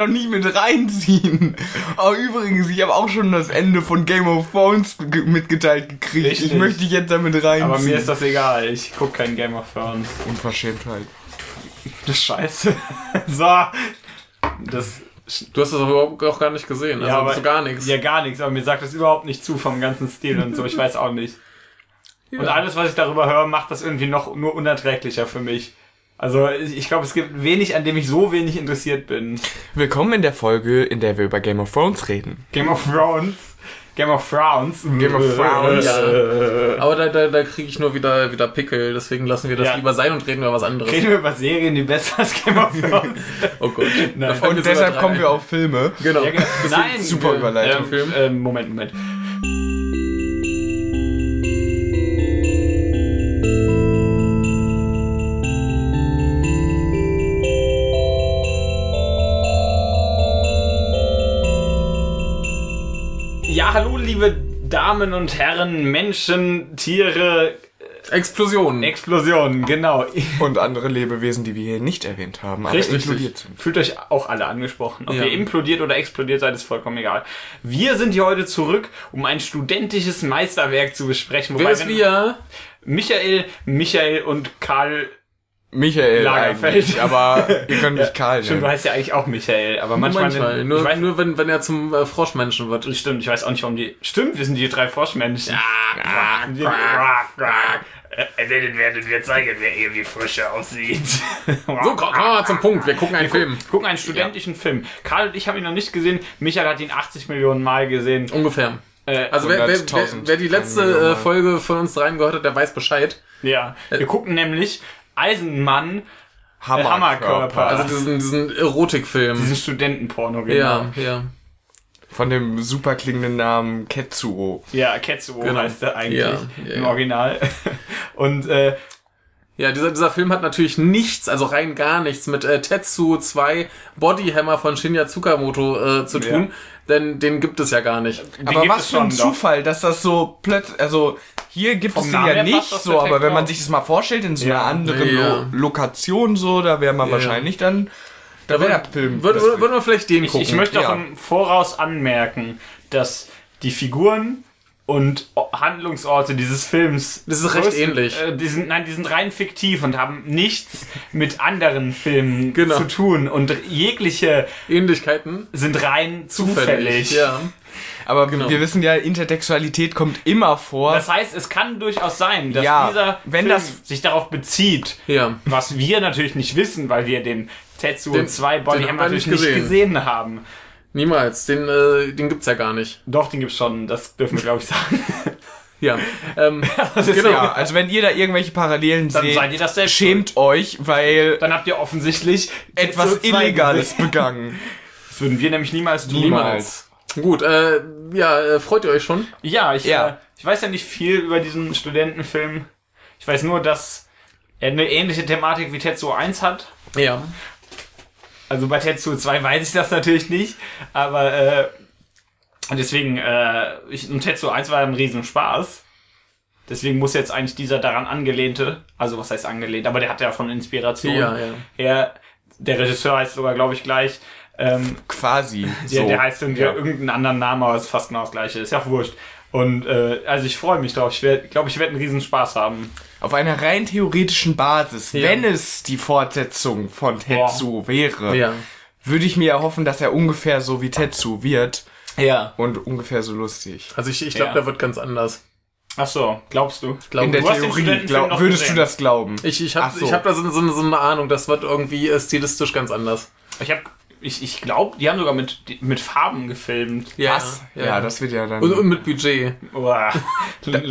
noch nie mit reinziehen. Aber übrigens, ich habe auch schon das Ende von Game of Thrones ge- mitgeteilt gekriegt. Richtig. Ich möchte dich jetzt damit reinziehen. Aber mir ist das egal. Ich guck kein Game of Thrones. Unverschämtheit. Das ist scheiße. so. Das. Du hast das aber überhaupt auch gar nicht gesehen. Also aber- so gar nichts. Ja, gar nichts. Aber mir sagt das überhaupt nicht zu vom ganzen Stil und so. Ich weiß auch nicht. Und alles, was ich darüber höre, macht das irgendwie noch nur unerträglicher für mich. Also ich, glaube, es gibt wenig, an dem ich so wenig interessiert bin. Willkommen in der Folge, in der wir über Game of Thrones reden. Game of Thrones. Game of Thrones. Game of Thrones. Äh, Aber da, da, da kriege ich nur wieder, wieder Pickel, deswegen lassen wir das Ja. lieber sein und reden über was anderes. Reden wir über Serien, die besser als Game of Thrones Oh Gott. Nein. Und deshalb kommen wir auf Filme. Genau. Ja, genau. Nein, super äh, Überleitung. Ähm, Film. Ähm, Moment, Moment. Ja, hallo, liebe Damen und Herren, Menschen, Tiere, Explosionen. Explosionen, genau. Und andere Lebewesen, die wir hier nicht erwähnt haben, aber Richtig. inkludiert sind. Fühlt euch auch alle angesprochen. Ob Ja. ihr implodiert oder explodiert seid, ist vollkommen egal. Wir sind hier heute zurück, um ein studentisches Meisterwerk zu besprechen. Wer ist wir? Michael, Michael und Karl. Michael Lagerfeld. eigentlich, aber ihr könnt mich Karl Stimmt, du heißt ja eigentlich auch Michael, aber manchmal. Manchmal. Nur, ich weiß, nur wenn, wenn er zum äh, Froschmenschen wird. Stimmt, ich weiß auch nicht, warum die. Stimmt, wir sind die drei Froschmenschen. Wir- Äh, Werdet, werdet wir zeigen, wer irgendwie frischer aussieht. So, komm, komm mal zum Punkt. Wir gucken einen Film. Gucken einen studentischen Film. Karl und ich habe ihn noch nicht gesehen. Michael hat ihn 80 Millionen Mal gesehen. Ungefähr. Äh, Also wer, wer, wer, 100.000 wer die letzte äh. Folge von uns reingehört hat, der weiß Bescheid. Ja, wir gucken nämlich Eisenmann, Hammerkörper. Hammerkörper. Also diesen, diesen Erotikfilm. diesen Studentenporno, genau. ja, ja. Von dem super klingenden Namen Ketsuo. Ja, Ketsuo Genau. heißt er eigentlich Ja, ja, im ja. Original. Und äh, Ja, dieser, dieser Film hat natürlich nichts, also rein gar nichts mit äh, Tetsu 2 Bodyhammer von Shinya Tsukamoto äh, zu tun, Ja. Denn den gibt es ja gar nicht. den Aber was für ein doch. Zufall, dass das so plötzlich, also hier gibt Vom es den Namen ja nicht so, aber wenn man sich das mal vorstellt, in so Ja. einer anderen Ja. Lo Lokation so, da wäre man Ja. wahrscheinlich dann, da wäre der Film. Würde, würde, würde man vielleicht den Ich, gucken. ich möchte auch im Voraus anmerken, dass die Figuren und Handlungsorte dieses Films Das ist recht größten- ähnlich. Äh, die sind, nein, die sind rein fiktiv und haben nichts mit anderen Filmen Genau. zu tun und jegliche Ähnlichkeiten. sind rein zufällig. Ja. aber genau. wir wissen ja, Intertextualität kommt immer vor. Das heißt, es kann durchaus sein, dass Ja, dieser wenn Film das- sich darauf bezieht, Ja. was wir natürlich nicht wissen, weil wir den Tetsuo Den- 2 den Bodyhammer haben wir natürlich nicht nicht gesehen. gesehen haben. Niemals. Den, äh, den gibt's ja gar nicht. Doch, den gibt's schon, das dürfen wir glaube ich sagen. Ja. Ähm, Das ist Genau. ja, also wenn ihr da irgendwelche Parallelen Dann seht, seid ihr das selbst schämt euch, weil Dann habt ihr offensichtlich etwas Tetsuo 2 Illegales begangen. Das würden wir nämlich niemals tun. niemals. Gut, äh, ja, äh, freut ihr euch schon? Ja, ich, Ja. Äh, ich weiß ja nicht viel über diesen Studentenfilm. Ich weiß nur, dass er eine ähnliche Thematik wie Tetsuo 1 hat. Ja. Also bei Tetsuo 2 weiß ich das natürlich nicht, aber äh, deswegen, äh, ich, und Tetsuo 1 war ein Riesenspaß. Deswegen muss jetzt eigentlich dieser daran angelehnte, also was heißt angelehnt, aber der hat ja von Inspiration Ja, ja. her, der Regisseur heißt sogar, glaube ich, gleich, ähm, Quasi. der, So. der heißt irgendwie Ja. irgendeinen anderen Namen, aber es ist fast genau das gleiche, ist ja auch wurscht. Und äh, also ich freue mich drauf, ich glaube, ich, werde einen Riesenspaß haben. Auf einer rein theoretischen Basis, Ja. wenn es die Fortsetzung von Tetsu wäre, Ja. würde ich mir erhoffen, dass er ungefähr so wie Tetsu wird Ja. und ungefähr so lustig. Also ich, ich glaube, Ja. der wird ganz anders. Ach so, glaubst du? Glaub In der du hast den Theorie, glaub, noch würdest gesehen. du das glauben? Ich, ich habe so. ich hab da so, so, so eine Ahnung, das wird irgendwie äh, stilistisch ganz anders. Ich habe ich, ich glaube, die haben sogar mit, mit Farben gefilmt. Was? Ja, das wird ja dann. Und, und mit Budget. Boah. Ne,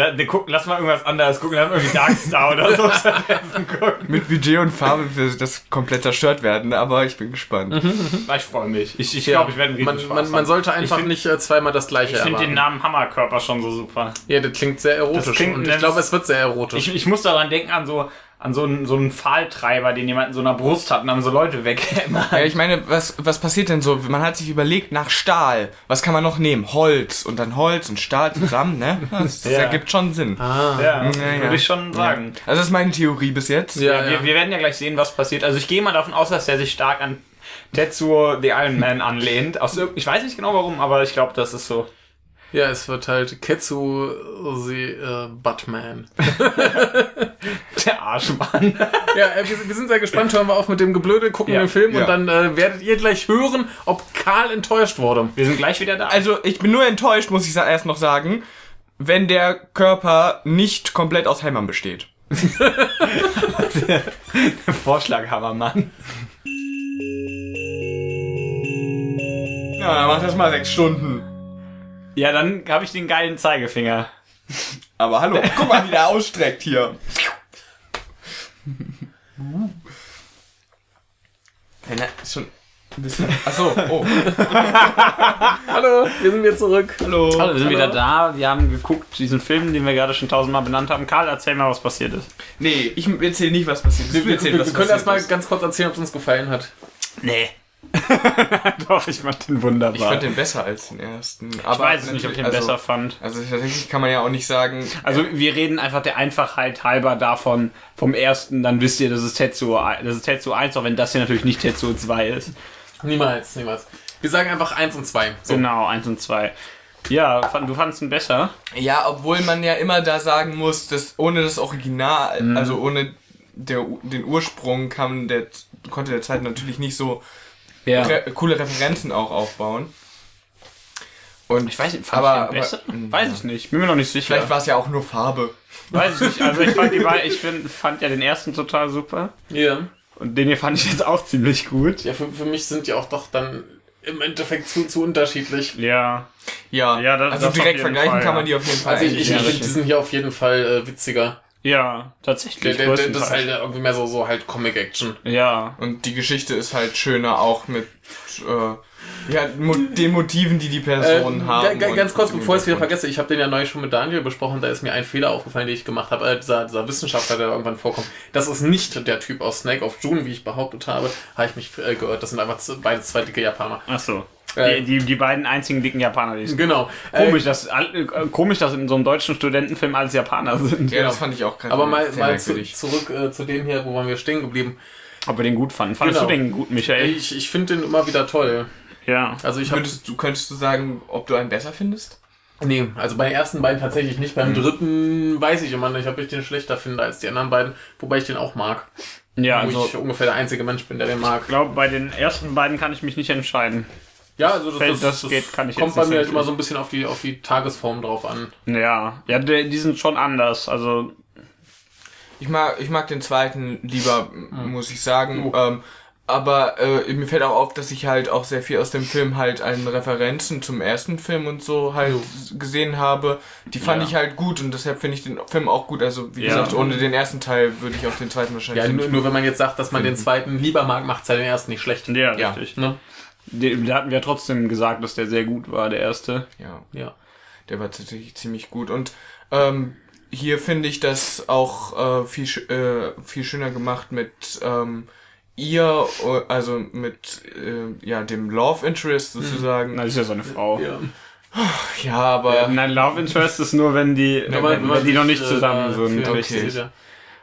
lass mal irgendwas anderes gucken, lass mal irgendwie Darkstar oder so gucken. mit Budget und Farbe wird das komplett zerstört werden, aber ich bin gespannt. Ah, Ich freue mich. Ich, ich glaube, ich werde einen man, Riesenspaß man, man haben. sollte einfach find, nicht äh, zweimal das gleiche Ich finde den. Namen Hammerkörper schon so super. Ja, das klingt sehr erotisch. Das klingt- und ich glaube, es wird sehr erotisch. Ich, ich muss daran denken an so an so einen, so einen Pfahltreiber, den jemand in so einer Brust hat und dann so Leute weghämmern. Ja, ich meine, was, was passiert denn so? Man hat sich überlegt, nach Stahl, was kann man noch nehmen? Holz und dann Holz und Stahl zusammen, ne? Das, das Ja. ergibt schon Sinn. ah. Ja, Ja, würde ja. ich schon sagen. Also das ist meine Theorie bis jetzt. Ja, Ja, wir, wir werden ja gleich sehen, was passiert. Also ich gehe mal davon aus, dass er sich stark an Tetsuo the Iron Man anlehnt. Aus, ich weiß nicht genau warum, aber ich glaube, das ist so. Ja, es wird halt Ketsu the äh, Buttman. Der Arschmann. Ja, äh, wir, wir sind sehr gespannt. Hören wir auf mit dem Geblöde, gucken Ja, den Film ja. und dann äh, werdet ihr gleich hören, ob Karl enttäuscht wurde. Wir sind gleich wieder da. Also, ich bin nur enttäuscht, muss ich erst noch sagen, wenn der Körper nicht komplett aus Hämmern besteht. Vorschlaghammermann. Ja, dann mach das mal sechs Stunden. Ja, dann habe ich den geilen Zeigefinger. Aber hallo, guck mal, wie der ausstreckt hier. Wenn er ist schon ein bisschen. Achso, oh. Hallo, wir sind wieder zurück. Hallo. Hallo, wir sind wieder da. Wir haben geguckt, diesen Film, den wir gerade schon tausendmal benannt haben. Karl, erzähl mal, was passiert ist. Nee, ich erzähle nicht, was passiert ist. Wir, wir, wir, was wir können erstmal ganz kurz erzählen, ob es uns gefallen hat. Nee. Doch, ich fand den wunderbar. Ich fand den besser als den ersten. Aber ich weiß es nicht, ob ich den also, besser fand. Also tatsächlich kann man ja auch nicht sagen. Also wir reden einfach der Einfachheit halber davon, vom ersten, dann wisst ihr, das ist Tetsuo, das ist Tetsuo 1, auch wenn das hier natürlich nicht Tetsuo 2 ist. Niemals, niemals. Wir sagen einfach eins und zwei. So. Genau, 1 und 2. Ja, fand, du fandest ihn besser? Ja, obwohl man ja immer da sagen muss, dass ohne das Original, Mhm. also ohne der, den Ursprung kam der, konnte der Zeit natürlich nicht so Ja. re coole Referenzen auch aufbauen. Und Ich weiß nicht, fand aber, ich aber mh, weiß ich nicht, bin mir noch nicht sicher. vielleicht war es ja auch nur Farbe. Weiß ich nicht, also ich fand, die, beiden- ich find, fand ja den ersten total super. Ja. Und den hier fand ich jetzt auch ziemlich gut. Ja, für, für mich sind die auch doch dann im Endeffekt zu, zu unterschiedlich. Ja. Ja, Ja, das- also das direkt vergleichen Fall, kann man die auf jeden Fall. Also ich, ich, ich finde diesen hier auf jeden Fall äh, witziger. Ja, tatsächlich. der, der, das ist halt irgendwie mehr so, so halt Comic-Action. Ja. Und die Geschichte ist halt schöner auch mit äh, ja, Mo den Motiven, die die Personen Ähm, haben. ganz kurz, bevor ich es wieder vergesse, ich habe den ja neulich schon mit Daniel besprochen, da ist mir ein Fehler aufgefallen, den ich gemacht habe. Äh, dieser, dieser Wissenschaftler, der irgendwann vorkommt. Das ist nicht der Typ aus Snake of June, wie ich behauptet habe. Habe ich mich äh, geirrt. Das sind einfach z- beide zwei dicke Japaner. Ach so. Äh, Die, die, die beiden einzigen dicken Japaner, die es Genau. Äh, Komisch, dass, all- äh, komisch, dass in so einem deutschen Studentenfilm alles Japaner sind. Ja, das fand ich auch gerade aber mal, mal zu, zurück äh, zu dem hier, wo waren wir stehen geblieben. Ob wir den gut fanden. Fandest Genau. du den gut, Michael? Ich, ich finde den immer wieder toll. ja. Also ich Würdest du, könntest du sagen, ob du einen besser findest? Nee, also bei den ersten beiden tatsächlich nicht. Beim dritten weiß ich immer nicht, ob ich den schlechter finde als die anderen beiden, wobei ich den auch mag. Ja, wo also ich ungefähr der einzige Mensch bin, der den mag. ich glaube, bei den ersten beiden kann ich mich nicht entscheiden. Ja, also das, Fällt- das geht, kann ich kommt jetzt bei mir halt so immer so ein bisschen auf die, auf die Tagesform drauf an. Ja, ja, die, die sind schon anders. Also Ich mag, ich mag den zweiten lieber, m- muss ich sagen. Oh. Ähm, aber äh, mir fällt auch auf, dass ich halt auch sehr viel aus dem Film halt an Referenzen zum ersten Film und so halt gesehen habe. Die fand Ja. ich halt gut und deshalb finde ich den Film auch gut. Also wie Ja. gesagt, ohne den ersten Teil würde ich auch den zweiten wahrscheinlich Ja, nicht. nur, nur wenn man jetzt sagt, dass man den zweiten lieber mag, macht's ja den ersten nicht schlecht. ja, Ja. richtig. Ne? Da hatten wir trotzdem gesagt, dass der sehr gut war, der erste. Ja, Ja. der war tatsächlich ziemlich gut. Und ähm, hier finde ich das auch äh, viel, sch- äh, viel schöner gemacht mit ähm, ihr, äh, also mit äh, ja dem Love Interest sozusagen. Na, das ist ja seine Frau. Ja. Ja, aber Ja, nein, Love Interest ist nur, wenn die, Ja, wenn, wenn die noch nicht äh, zusammen da sind. Ja.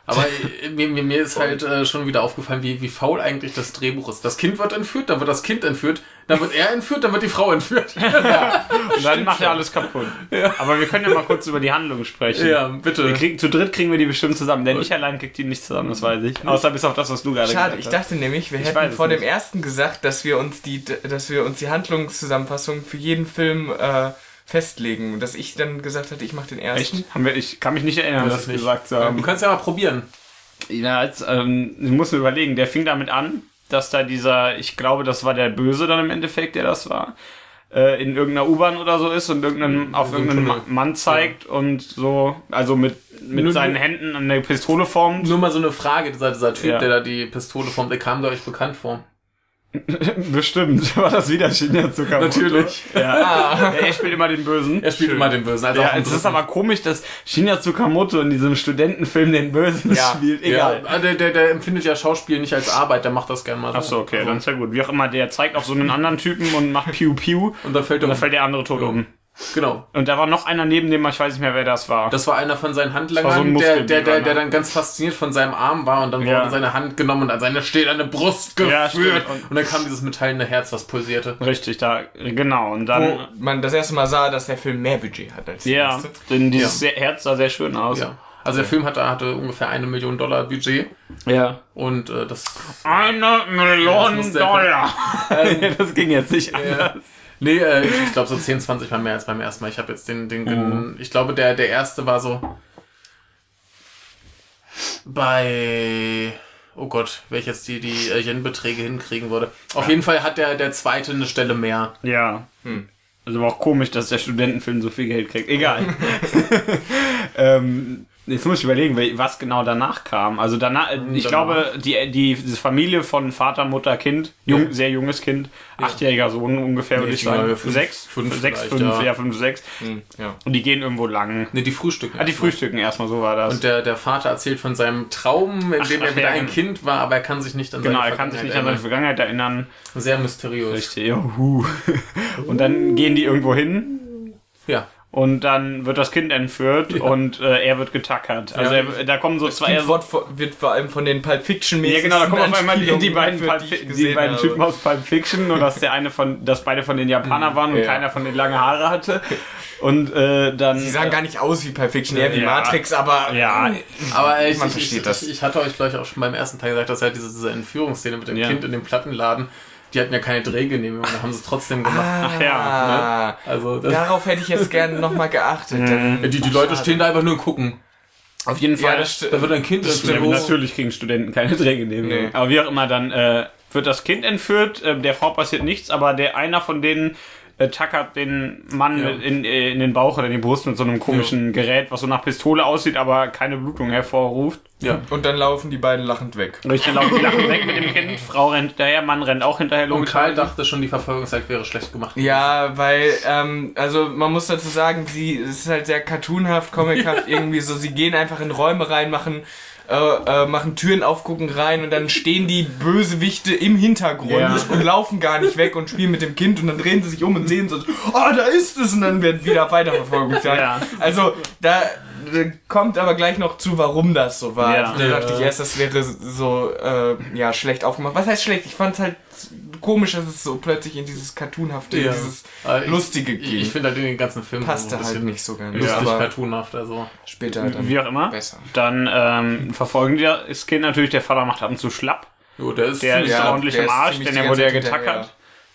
Aber äh, mir, mir, mir ist halt äh, schon wieder aufgefallen, wie, wie faul eigentlich das Drehbuch ist. Das Kind wird entführt, dann wird das Kind entführt, dann wird er entführt, dann wird die Frau entführt. Und dann macht er alles kaputt. Aber wir können ja mal kurz über die Handlung sprechen. ja, Wir bitte. kriegen, zu dritt kriegen wir die bestimmt zusammen, denn ich allein krieg die nicht zusammen, das weiß ich. Außer bis auf das, was du gerade schade. gesagt Ich hast. dachte nämlich, wir Ich hätten vor dem nicht. ersten gesagt, dass wir uns die, dass wir uns die Handlungszusammenfassung für jeden Film äh, festlegen. Dass ich dann gesagt hatte, ich mache den ersten. Echt? Haben wir, ich kann mich nicht erinnern, das gesagt zu Du haben. kannst ja mal probieren. Ja, jetzt, ähm, ich muss mir überlegen, der fing damit an, dass da dieser, ich glaube, das war der Böse dann im Endeffekt, der das war, äh, in irgendeiner U-Bahn oder so ist und irgendeinen, auf So ein irgendeinen Tunnel. Ma- Mann zeigt und so, also mit, mit Nur- seinen Händen an der Pistole formt. Nur mal so eine Frage, dieser, dieser Typ, Ja. der da die Pistole formt, der kam, glaube ich, bekannt vor. Bestimmt, war das wieder Shinya Tsukamoto. Natürlich. Ja. ja, er spielt immer den Bösen. Er spielt immer den Bösen. Also Ja, es ist aber komisch, dass Shinya Tsukamoto in diesem Studentenfilm den Bösen Ja. spielt. ja, Egal. der, der, der empfindet ja Schauspiel nicht als Arbeit, der macht das gerne mal so. Ach so, okay, dann ist ja gut. Wie auch immer, der zeigt auf so einen anderen Typen und macht Piu Piu Und dann fällt und dann fällt der andere tot um. Genau. Und da war noch einer neben dem, ich weiß nicht mehr, wer das war. Das war einer von seinen Das Handlangern, so ein der, der, der, der ne? dann ganz fasziniert von seinem Arm war und dann Ja. wurde seine Hand genommen und an seine stehende Brust geführt. Ja, stimmt. und, dann kam dieses metallene Herz, was pulsierte. Richtig, da, genau. Und Wo dann, man das erste Mal sah, dass der Film mehr Budget hat als die ja, erste. denn dieses Herz sah sehr schön aus. Ja. Also der Film hatte, hatte ungefähr eine Million Dollar Budget ja. und äh, das Eine Ja, das Million muss der- Dollar. das ging jetzt nicht anders. Nee, äh, ich, ich glaube so 10, 20 war mehr als beim ersten Mal. Ich habe jetzt den, den, den ich glaube der, der erste war so bei, oh Gott, wenn ich jetzt die, die äh, Yen-Beträge hinkriegen würde. Auf jeden Fall hat der, der zweite eine Stelle mehr. Ja. Also war auch komisch, dass der Studentenfilm so viel Geld kriegt. Egal. ähm, jetzt muss ich überlegen, was genau danach kam. Also danach, ich danach. glaube, die, die diese Familie von Vater, Mutter, Kind, jung, sehr junges Kind, achtjähriger Sohn ungefähr, würde ich sagen. fünf- sechs, fünf sechs, fünf, ja. ja. fünf, sechs. Hm, ja. Und die gehen irgendwo lang. Ne, die Frühstücken. Ah, die frühstücken erstmal, so war das. Und der, der Vater erzählt von seinem Traum, in dem Ach, er ach, wieder ja, ein genau. Kind war, aber er kann sich nicht an genau, seine er kann sich nicht Vergangenheit an seine Vergangenheit erinnern. erinnern. Sehr mysteriös. Richtig, juhu. Und dann gehen die irgendwo hin Ja. Und dann wird das Kind entführt und äh, er wird getackert. Also Ja. er, da kommen so zwei. Das Wort wird vor allem von den Pulp Fiction ja genau, da kommen auf einmal die, die beiden, Pulp, die die beiden. Typen aus Pulp Fiction und dass der eine von, dass beide von den Japanern waren und Ja. keiner von denen lange Haare hatte. Und äh, dann. Die sahen gar nicht aus wie Pulp Fiction, eher wie Ja. Matrix, aber ja, Aber ich, Man ich, versteht ich, das. Ich, ich hatte euch, glaube ich, auch schon beim ersten Teil gesagt, dass halt diese, diese Entführungsszene mit dem Ja. Kind in dem Plattenladen, die hatten ja keine Drehgenehmigung, da haben sie es trotzdem gemacht. Ach ja, Ah, Also das, Darauf hätte ich jetzt gerne nochmal geachtet. die, die Leute stehen da einfach nur und gucken. auf jeden Fall. Ja, das Da wird ein Kind Ja, entführt. natürlich kriegen Studenten keine Drehgenehmigung. Nee. Aber wie auch immer, dann äh, wird das Kind entführt, äh, der Frau passiert nichts, aber der einer von denen äh, tackert den Mann Ja. in, äh, in den Bauch oder in die Brust mit so einem komischen Gerät, was so nach Pistole aussieht, aber keine Blutung hervorruft. Ja. Und dann laufen die beiden lachend weg. Richtig, dann laufen die lachen weg mit dem Kind, Frau rennt hinterher, Mann rennt auch hinterher Und Karl dachte schon, die Verfolgungszeit wäre schlecht gemacht. Ja, weil, ähm, also man muss dazu sagen, sie es ist halt sehr cartoonhaft, comichaft irgendwie so. Sie gehen einfach in Räume rein, machen äh, äh, machen Türen aufgucken rein und dann stehen die Bösewichte im Hintergrund Ja. und laufen gar nicht weg und spielen mit dem Kind und dann drehen sie sich um und sehen so, oh, da ist es und dann wird wieder Weiterverfolgungszeit. Ja. Also da kommt aber gleich noch zu, warum das so war. Ja. Also, da dachte ich erst, das wäre so äh, ja schlecht aufgemacht. Was heißt schlecht? Ich fand es halt komisch, dass es so plötzlich in dieses cartoonhafte, Ja. in dieses ich- lustige Ich, ging. ich finde halt in den ganzen Film Passte so halt nicht so ganz. lustig aber cartoonhaft. Also. später dann Wie auch immer. besser. Dann ähm, verfolgen die das Kind natürlich, der Vater macht ab und zu schlapp. Jo, der ist Der ist Ja, ordentlich der im Arsch, denn er wurde ja getackert.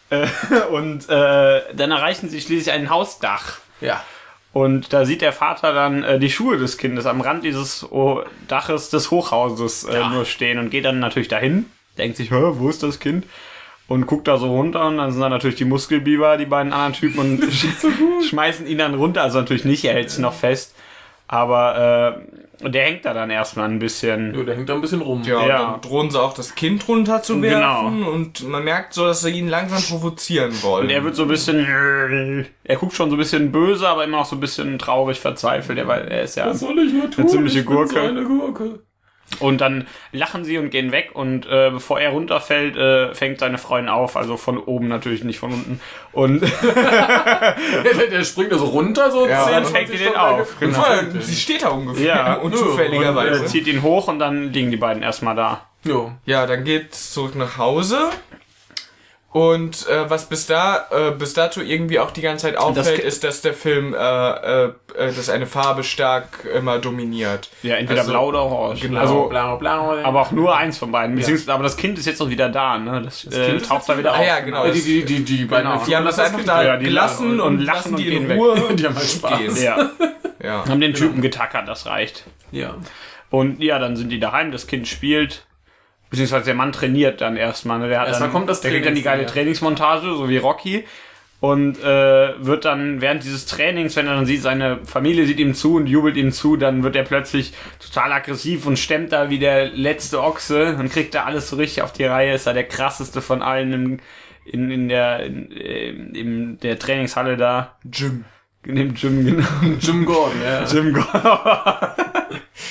Äh, und äh, dann erreichen sie schließlich ein Hausdach. ja. Und da sieht der Vater dann äh, die Schuhe des Kindes am Rand dieses oh, Daches des Hochhauses äh, Ja. nur stehen und geht dann natürlich dahin, denkt sich, Hä, wo ist das Kind? Und guckt da so runter und dann sind da natürlich die Muskelbiber, die beiden anderen Typen und sch schmeißen ihn dann runter. Also natürlich nicht, er hält sich noch fest. Aber äh, der hängt da dann erstmal ein bisschen. Jo, der hängt da ein bisschen rum. Ja, Ja. und dann drohen sie auch das Kind runter zu Genau. und man merkt so, dass sie ihn langsam provozieren wollen. Und er wird so ein bisschen, er guckt schon so ein bisschen böse, aber immer noch so ein bisschen traurig, verzweifelt. Er, weil er ist ja soll ich nur tun? ziemliche Ich bin Gurke. So eine Gurke. Und dann lachen sie und gehen weg und äh, bevor er runterfällt, äh, fängt seine Freundin auf, also von oben natürlich, nicht von unten. Und Der, der springt da so runter, so Ja, 10, dann 20 fängt die den auf, und genau. vor allem, sie steht da ungefähr, Ja. unzufälligerweise. äh, zieht ihn hoch und dann liegen die beiden erstmal da. Jo. Ja, dann geht's zurück nach Hause. Und äh, was bis da äh, bis dato irgendwie auch die ganze Zeit auffällt, Ki- ist, dass der Film äh, äh, äh, dass eine Farbe stark immer dominiert. Ja, entweder Also, blau oder orange. genau. Also, Blau, blau. aber auch nur eins von beiden. Beziehungsweise, aber das Kind ist jetzt noch wieder da, ne? Das, äh, Kind ist taucht da wieder Ah auf. ja, genau. die, die, die, die beiden Genau. Die haben das einfach da Ja, die gelassen und, und lassen und die in weg. Ruhe. Die haben halt Spaß. Ja, Ja. haben den Typen getackert, das reicht. Ja. Und ja, dann sind die daheim, das Kind spielt. Beziehungsweise der Mann trainiert dann erstmal. Ne? Der hat Erstmal dann, kommt das der kriegt dann die geile ja. Trainingsmontage, so wie Rocky. Und äh, wird dann während dieses Trainings, wenn er dann sieht, seine Familie sieht ihm zu und jubelt ihm zu, dann wird er plötzlich total aggressiv und stemmt da wie der letzte Ochse und kriegt da alles so richtig auf die Reihe. Ist da der krasseste von allen im, in, in der in, äh, in der Trainingshalle da. Jim. In dem Gym, genau. Jim Gordon, ja. Jim Gordon.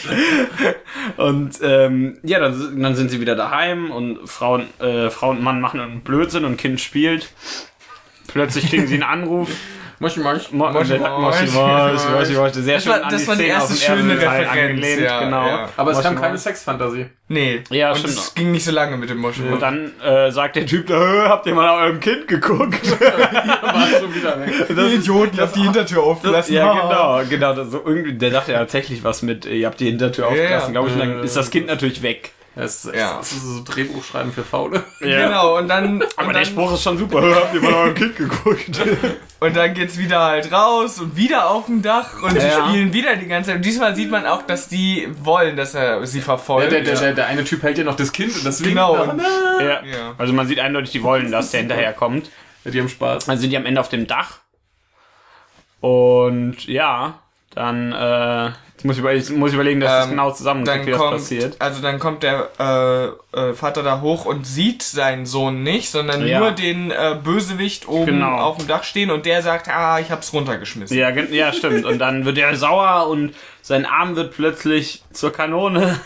und ähm, ja, dann, dann sind sie wieder daheim und Frau, äh, Frau und Mann machen einen Blödsinn und Kind spielt. Plötzlich kriegen sie einen Anruf Moshi Moshi. Mo Moshi, Moshi, Moshi, Moshi, Moshi, Moshi. Sehr Das schön war- an das die war die erste schöne Referenz, genau. ja. Aber es Moshi kam keine Moshi. Sexfantasie. Nee. Ja, und stimmt. es ging nicht so lange mit dem Moshi. Und dann äh, sagt der Typ, da, "Äh, habt ihr mal nach eurem Kind geguckt? War schon wieder weg. die Idioten, die auf die Hintertür aufgelassen ja, genau, genau. Das so irgendwie, der dachte ja tatsächlich was mit, äh, ihr habt die Hintertür aufgelassen, ja. glaube ich. Und dann Äh. ist das Kind natürlich weg. Es ist, Ja. es ist so Drehbuchschreiben für Faule. Genau, und dann, Aber und der dann, Spruch ist schon super. "Äh, habt ihr mal eurem Kind geguckt? und dann geht's wieder halt raus und wieder auf dem Dach und sie Ja. spielen wieder die ganze Zeit. Und diesmal sieht man auch, dass die wollen, dass er sie Ja, verfolgt. der, der, der, der eine Typ hält ja noch das Kind und das Genau, nach- und- ja. Ja. Also man sieht eindeutig, die wollen, dass der hinterherkommt. Ja, die haben Spaß. Dann sind die am Ende auf dem Dach. Und ja, dann äh, jetzt muss ich, über, ich muss überlegen, dass das Ähm, genau zusammenkriegt, dann wie das kommt, passiert. also dann kommt der äh, äh, Vater da hoch und sieht seinen Sohn nicht, sondern Ja. nur den äh, Bösewicht oben Genau. auf dem Dach stehen und der sagt, ah, ich hab's runtergeschmissen. Ja, ja, stimmt. Und dann wird er sauer und sein Arm wird plötzlich zur Kanone.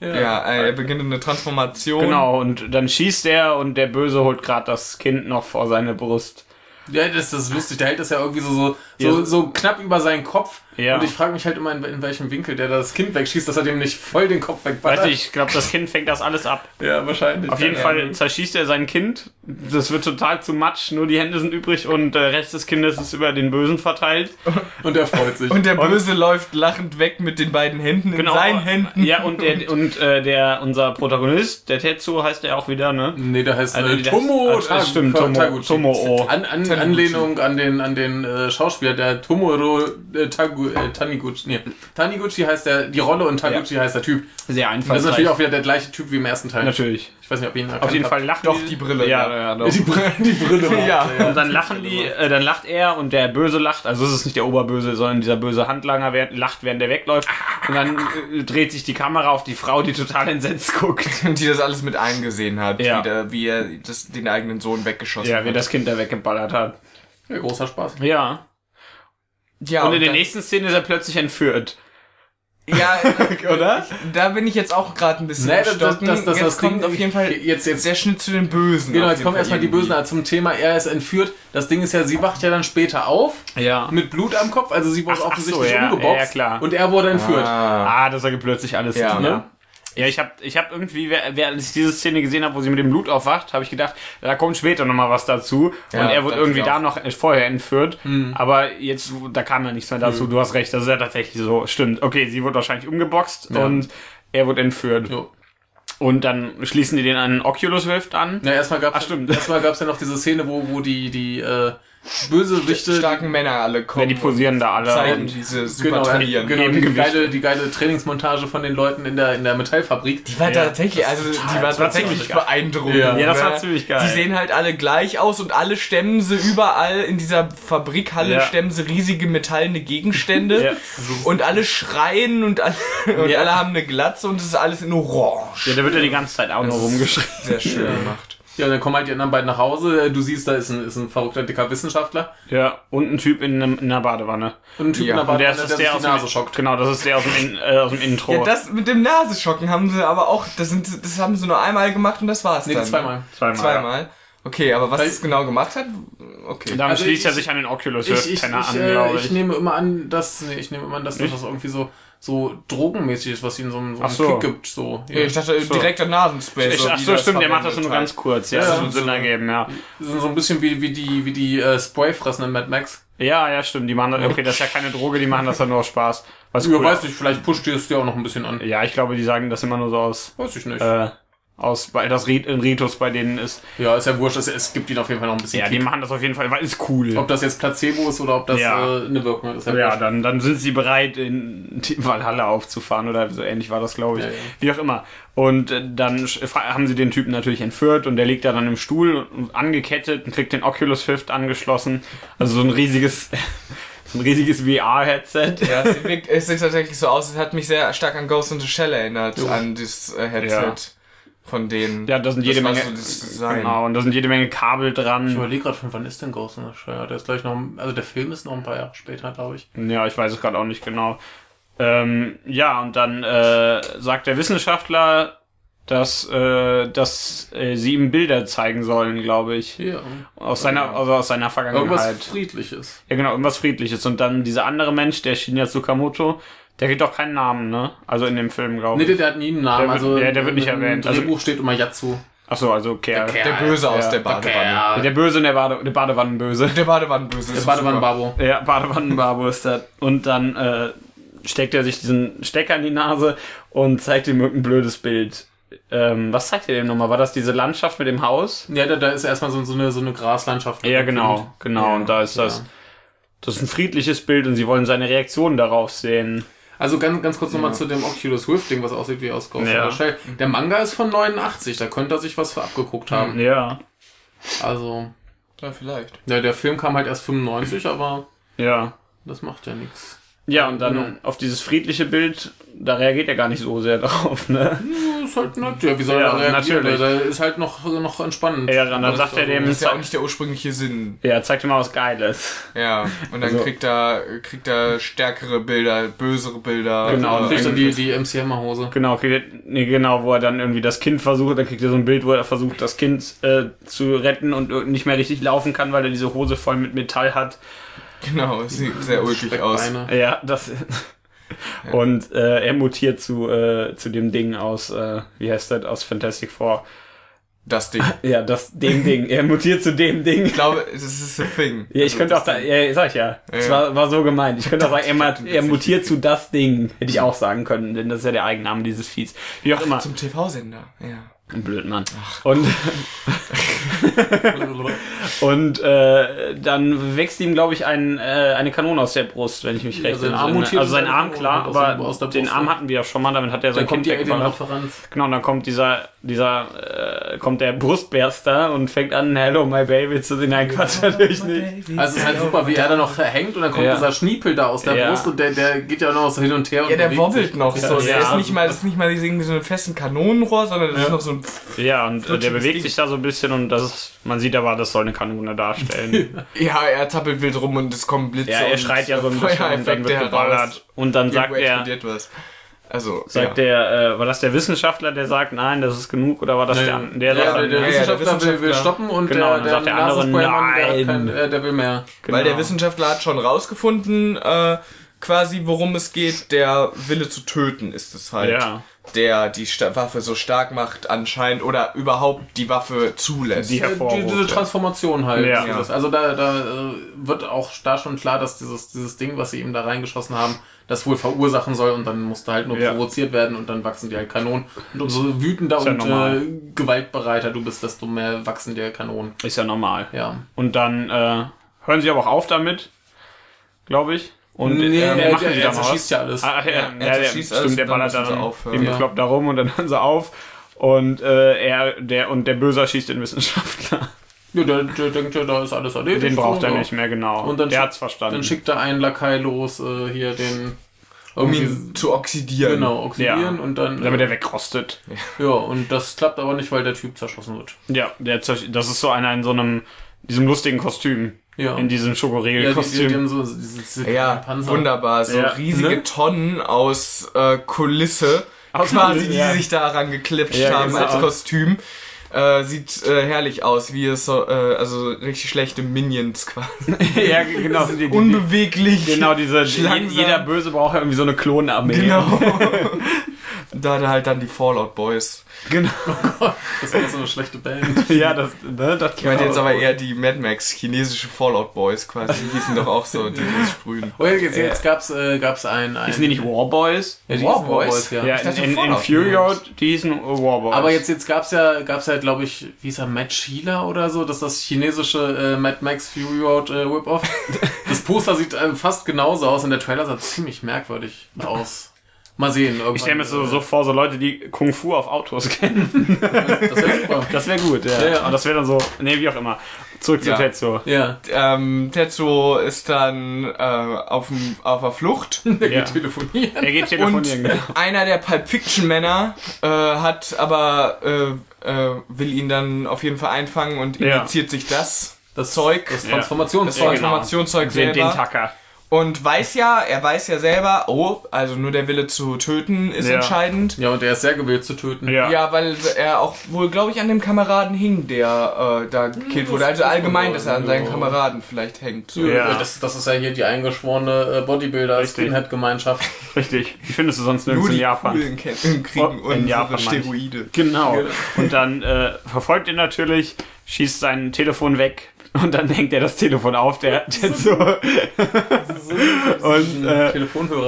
Ja, äh, er beginnt eine Transformation. Genau, und dann schießt er und der Böse holt gerade das Kind noch vor seine Brust. Ja, das, das ist lustig. Der hält das ja irgendwie so, so, Ja. so, so knapp über seinen Kopf. Ja. Und ich frage mich halt immer, in, in welchem Winkel der da das Kind wegschießt, dass er dem nicht voll den Kopf Weiß wegballert. nicht, ich glaube, das Kind fängt das alles ab. Ja, wahrscheinlich. Auf jeden. Fall zerschießt er sein Kind. Das wird total zu matsch, nur die Hände sind übrig und der Rest des Kindes ist über den Bösen verteilt. Und er freut sich. Und der Böse läuft lachend weg mit den beiden Händen in seinen Händen. Ja, und der, und, äh, der, unser Protagonist, der Tetsuo heißt er auch wieder, ne? nee, der heißt Also, äh, Tomo ah, das stimmt, Tomo- Taniguchi. Anlehnung an den, an den äh, Schauspieler, der Tomoro äh, Tagu, äh, Taniguchi. Nee, Taniguchi heißt der, die Rolle und Taguchi heißt der Typ. Sehr Und das ist natürlich auch wieder der gleiche Typ wie im ersten Teil. Natürlich. Ich weiß nicht, ob ihn Auf jeden Fall lachen Doch, die Brille, Ja, ja. ja, doch. Die Brille, die Brille Ja. Und dann lachen die, äh, dann lacht er und der Böse lacht, also es ist nicht der Oberböse, sondern dieser böse Handlanger während, lacht, während der wegläuft. Und dann äh, dreht sich die Kamera auf die Frau, die total entsetzt guckt. Und die das alles mit eingesehen hat, Ja. wie, der, wie er das, den eigenen Sohn weggeschossen Ja, hat. wie das Kind da weggeballert hat. Ja, großer Spaß. Ja. Ja, und in der nächsten Szene ist er plötzlich entführt. Ja, Oder? da bin ich jetzt auch gerade ein bisschen Nee, das- Stocken. das- das- Jetzt das kommt Ding- auf jeden Fall Jetzt, jetzt, der Schnitt zu den Bösen. Genau, jetzt kommen erstmal die. Bösen also zum Thema, er ist entführt. Das Ding ist ja, sie wacht ja dann später auf Ja. mit Blut am Kopf, also sie wurde Ach, ach so, offensichtlich ja, umgeboxt ja, klar. und er wurde entführt. Ah. Ah, das ergibt plötzlich alles Ja. Ne? Ja, ich habe ich hab irgendwie, während ich diese Szene gesehen habe, wo sie mit dem Blut aufwacht, habe ich gedacht, da kommt später nochmal was dazu. Ja, und er wurde dachte irgendwie da noch vorher entführt. Hm. Aber jetzt, da kam ja nichts mehr dazu. Du hast recht, das ist ja tatsächlich so. Stimmt. Okay, sie wurde wahrscheinlich umgeboxt Ja. und er wurde entführt. Jo. Und dann schließen die den an Oculus Rift an. Na, erstmal gab's, Ach, stimmt. erstmal gab's ja noch diese Szene, wo, wo die, die, äh, Bösewichte, starken Männer alle Ja, kommen. die posieren da alle. zeigen Und diese super genau, ja, trainieren. genau die, geile, die geile Trainingsmontage von den Leuten in der, in der Metallfabrik. Die war Ja. tatsächlich, also die war war tatsächlich beeindruckend. Ja. Ja, das war ne? ziemlich geil. Die sehen halt alle gleich aus und alle stemmen sie überall in dieser Fabrikhalle Ja. stemmen sie riesige metallene Gegenstände Ja. und alle schreien und alle, und Ja. alle haben eine Glatze und es ist alles in Orange. ja, da wird ja die ganze Zeit auch noch rumgeschrien. Sehr schön gemacht. Ja, und dann kommen halt die anderen beiden nach Hause. Du siehst, da ist ein, ist ein verrückter, dicker Wissenschaftler. Ja, und ein Typ in, einem- in einer Badewanne. Und ein Typ Ja, in der Und der Badewanne, ist, der, der, sich aus die Nase schockt. Genau, das ist der aus dem, In, äh, aus dem Intro. Ja, das mit dem Naseschocken haben sie aber auch, das, sind, das haben sie nur einmal gemacht und das war's Nee, dann. zweimal. Zweimal. Zweimal. Okay, aber was Weil- es genau gemacht hat, okay. Dann Also schließt er ich- sich an den Oculus Rift ich, Penner ich, an, äh, glaube ich ich. nehme immer an, dass, nee, ich nehme immer an, dass das irgendwie so, so drogenmäßig ist, was ihnen so, einen- so einen so. Kick gibt. So. Ja, ich dachte So. direkt an Nasenspray. Ich, so ach so, das stimmt, der macht das hat. ganz kurz. Ja, Ja, das ja. Sinn ergeben, ja. so, so ein bisschen wie, wie die, wie die äh, Sprayfressen in Mad Max. Ja, ja, stimmt. Die machen das, okay, das ist ja keine Droge, die machen das ja nur aus Spaß. Was Ich cool weiß nicht, vielleicht pusht ihr es dir auch noch ein bisschen an. Ja, ich glaube, die sagen das immer nur so aus, Weiß ich nicht. äh, aus, weil das Rit- ein Ritus bei denen ist. ja, ist ja wurscht, es, es gibt ihnen auf jeden Fall noch ein bisschen Ja, die Kick. machen das auf jeden Fall, weil ist cool. Ob das jetzt Placebo ist oder ob das Ja. äh, eine Wirkung ist ja, Ja, dann, dann sind sie bereit, in die Valhalla aufzufahren oder so ähnlich war das, glaube ich. Ja, ja. Wie auch immer. Und äh, dann haben sie den Typen natürlich entführt und der liegt da dann im Stuhl und angekettet und kriegt den Oculus Rift angeschlossen. Also so ein riesiges, so ein riesiges VR-Headset. Ja, es sieht, es sieht tatsächlich so aus, es hat mich sehr stark an Ghost in the Shell erinnert, an das äh, Headset Ja. Von denen. Ja, da sind jede Menge, genau, und da sind jede Menge Kabel Ich dran. überlege gerade, von wann ist denn Ghost in the Shell? Der ist gleich noch, also der Film ist noch ein paar Jahre später, glaube ich. Ja, ich weiß es gerade auch nicht genau. Ähm, ja, und dann äh, sagt der Wissenschaftler, dass, äh, dass äh, sie ihm Bilder zeigen sollen, glaube ich. Ja. Aus seiner, also aus seiner Vergangenheit. Irgendwas Friedliches. Ja, genau, irgendwas Friedliches. Und dann dieser andere Mensch, der Shinya Tsukamoto, der kriegt doch keinen Namen, ne? Also in dem Film, glaube Nee, ich. der, der hat nie einen Namen. Der wird- also ja, der wird nicht erwähnt. Also- Drehbuch steht immer Yatsu. Ach so, also Kerl. Der Der Böse aus Ja, der Der Badewanne. Der Böse und der, Bade, der Badewannenböse. Der Badewannenböse. Der Badewannenbabo. Ja, Badewannenbarbo ist das. Und dann äh, steckt er sich diesen Stecker in die Nase und zeigt ihm irgendein blödes Bild. Ähm, was zeigt er dem nochmal? War das diese Landschaft mit dem Haus? Ja, da, da ist erstmal so, so, eine, so eine Graslandschaft. Ja, genau, genau. Ja, und da ist das. ja. Das ist ein friedliches Bild und sie wollen seine Reaktion darauf sehen. Also ganz, ganz kurz nochmal zu dem Oculus Rift Ding, was aussieht wie aus Ghost Ja. Shell. Der Manga ist von 89, da könnte er sich was für abgeguckt haben. Ja, Also, Ja, vielleicht. ja, der Film kam halt erst 95, aber ja. das macht ja nichts. Ja, und dann Genau. auf dieses friedliche Bild, da reagiert er gar nicht so sehr drauf, ne? Ist halt nett. Ja, wie soll Ja, er reagieren? natürlich. Der ist halt noch, noch entspannend. Ja, und dann Das sagt ist er also- dem- Das ist ja auch nicht der ursprüngliche Sinn. Ja, zeigt ihm mal was Geiles. Ja. Und dann Also- kriegt er, kriegt er stärkere Bilder, bösere Bilder. Genau, Dann äh, kriegt er die, die MC-Hammer-Hose. Genau, kriegt er, nee, genau, wo er dann irgendwie das Kind versucht, dann kriegt er so ein Bild, wo er versucht, das Kind äh, zu retten und nicht mehr richtig laufen kann, weil er diese Hose voll mit Metall hat. Genau, es sieht sehr ulkig aus. Ja, das. Und äh, er mutiert zu, äh, zu dem Ding aus, äh, wie heißt das, aus Fantastic Four. Das Ding. Ja, das, dem Ding. Er mutiert zu dem Ding. Ich glaube, das ist a thing. Ja, ich Also könnte auch das da, Ding. ja, sag ich ja. Es Ja. war, war so gemeint. Ich könnte auch sagen, er, er mutiert zu das Ding. Hätte ich auch sagen können, denn das ist ja der Eigenname dieses Viehs. Wie auch immer. Zum TV-Sender, ja. Blöd, Mann. Und, und äh, dann wächst ihm, glaube ich, ein, äh, eine Kanone aus der Brust, wenn ich mich recht entsinne. mutiert Also sein und Arm, klar, aber der den Arm ja. hatten wir ja schon mal, damit hat er sein Dann kommt Kind die weggeballert. Genau, und dann kommt dieser, dieser, äh, kommt der Brustberster und fängt an, Hello, my baby zu singen. Nein, Quatsch, natürlich nicht. Also es ist halt super, wie er da noch hängt und dann kommt Ja. dieser Schniepel da aus der Ja. Brust und der, der geht ja auch noch so hin und her. und Ja, der bewegt wobbelt sich. noch so. Ja. Der ist nicht mal, das ist nicht mal irgendwie so ein festen Kanonenrohr, sondern das ist noch so ein. Ja, und äh, der bewegt sich da so ein bisschen und das ist, man sieht aber, das soll eine Kanone darstellen. Ja, er tappelt wild rum und es kommen Blitze. ja, er schreit ja so ein bisschen und dann wird geballert. Und dann sagt er, was. Also, sagt ja. der, äh, war das der Wissenschaftler, der sagt, nein, das ist genug, oder war das Nee. der, der ja, sagt, der, der Ja, Wissenschaftler, der will, will Wissenschaftler. stoppen und Genau, der, der, sagt der andere, nein. kein, äh, der will mehr. genau. Weil der Wissenschaftler hat schon rausgefunden, äh, quasi, worum es geht. Der Wille zu töten ist es halt. Ja. Der die Sta Waffe so stark macht anscheinend oder überhaupt die Waffe zulässt. Die hervorruft, die, diese ja. Transformation halt. Ja. Das- Also da, da äh, wird auch da schon klar, dass dieses, dieses Ding, was sie ihm da reingeschossen haben, das wohl verursachen soll und dann musste halt nur Ja. provoziert werden und dann wachsen die halt Kanonen. Und umso wütender ja und normal. äh, gewaltbereiter du bist, desto mehr wachsen dir Kanonen. Ist ja normal. Ja. Und dann äh, hören sie aber auch auf damit, glaube ich. Und Nee, äh, der- machen der- er dann was. ja alles. Ah, ja, Ja, ja, er der, alles stimmt, der dann ballert sie dann aufhören. eben Ja. da rum und dann hören sie auf. Und äh, er, der und der Böse schießt den Wissenschaftler. Ja, der, der denkt ja, da ist alles erledigt. Den braucht er Ja. nicht mehr, genau. Und dann der hat's verstanden. Dann schickt er einen Lakai los, äh, hier den um ihn zu oxidieren. genau oxidieren Ja. und dann damit äh, er wegrostet. ja und das klappt aber nicht, weil der Typ zerschossen wird. Ja, der das ist so einer in so einem diesem lustigen Kostüm. Ja. In diesem ja, die, die, Schokoriegel-Kostüm. so diese, diese Ja, Panzer. wunderbar. So Ja. riesige Ne? Tonnen aus äh, Kulisse, Aus quasi, die ja. sich daran geklippt Ja, haben genau. als Kostüm. Äh, sieht äh, herrlich aus, wie es so, äh, also richtig schlechte Minions quasi. ja, genau. Die, die, Unbeweglich. genau, diese, jeder Böse braucht ja irgendwie so eine Klonarmee. Genau. da halt dann die Fallout Boys. genau. Das war so eine schlechte Band. Ja, das, ne, das Ich meinte jetzt aber eher die Mad Max chinesische Fallout Boys quasi. Die hießen doch auch so, die die sprühen. Oh, jetzt, jetzt gab's, äh, gab's ein, ein Hießen die nicht Warboys? ja, die Warboys? hießen Warboys, ja. Ja, Ich in, dachte, in, in Fallout Fury die hießen Warboys. Aber jetzt, jetzt gab's ja, gab's ja, glaube ich, wie hieß er, Matt Sheila oder so, das ist das chinesische äh, Mad Max Fury Road äh, Whip-Off. das Poster sieht äh, fast genauso aus und der Trailer sah ziemlich merkwürdig aus. Mal sehen. ich stelle mir so, so vor, so Leute, die Kung Fu auf Autos kennen. Das wäre super. Das wäre gut, ja. Ja, ja. Aber das wäre dann so, nee, wie auch immer. Zurück zu Ja. Tetsuo. Ja, Ähm, Tetsuo ist dann äh, auf, auf der Flucht. der Ja. geht telefonieren. Er geht Und telefonieren, genau. einer der Pulp Fiction Männer äh, hat aber äh, äh, will ihn dann auf jeden Fall einfangen und Ja. injiziert sich das Das Zeug, Das das Transformationszeug. Ja, genau. Transformationszeug Den, den selber Tacker. Und weiß ja, er weiß ja selber, oh, also nur der Wille zu töten ist Ja. entscheidend. Ja, und er ist sehr gewillt zu töten. Ja. Ja, weil er auch wohl, glaube ich, an dem Kameraden hing, der äh, da gekillt wurde. Also allgemein, dass er an seinen. Kameraden vielleicht hängt. So. Ja. Das, das ist ja hier die eingeschworene äh, Bodybuilder-Skinhead-Gemeinschaft. Richtig. Die findest du sonst Nur nirgends in Japan. Coolen ke- kriegen Oh, in unsere Japan. Steroide. Genau. Genau. Und dann äh, verfolgt ihn natürlich, schießt sein Telefon weg und dann hängt er das Telefon auf, der jetzt so. und äh,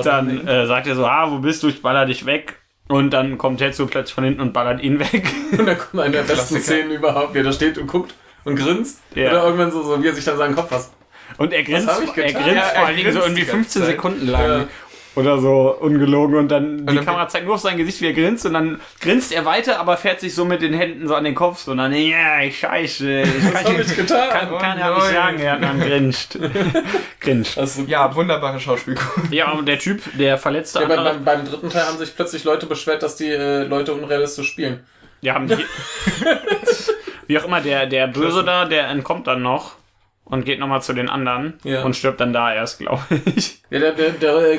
dann äh, sagt er so, ah, wo bist du? Ich baller dich weg. Und dann kommt Tetsuo plötzlich von hinten und ballert ihn weg. Und dann kommt eine der besten. Szenen überhaupt, wie er da steht und guckt und grinst. Ja. Oder irgendwann so, so, wie er sich dann seinen Kopf fasst. Und er grinst, er grinst Ja, er vor allen Dingen so irgendwie die ganze 15 Zeit. Sekunden lang. Ja. Oder so ungelogen und dann die dann- Kamera zeigt nur auf sein Gesicht, wie er grinst und dann grinst er weiter, aber fährt sich so mit den Händen so an den Kopf so und dann, ja, ich scheiße, ich kann, hab ich getan? kann, Oh kann ja nicht nein. sagen, er hat dann grinst. grinst. Also, Ja, wunderbare Schauspiel. Ja, und der Typ, der verletzte ja, beim, andere, beim, beim dritten Teil haben sich plötzlich Leute beschwert, dass die äh, Leute unrealistisch spielen. die haben die, wie auch immer, der, der Böse da, der entkommt dann noch und geht nochmal zu den anderen Ja. und stirbt dann da erst, glaube ich. Ja, der, der, der, äh,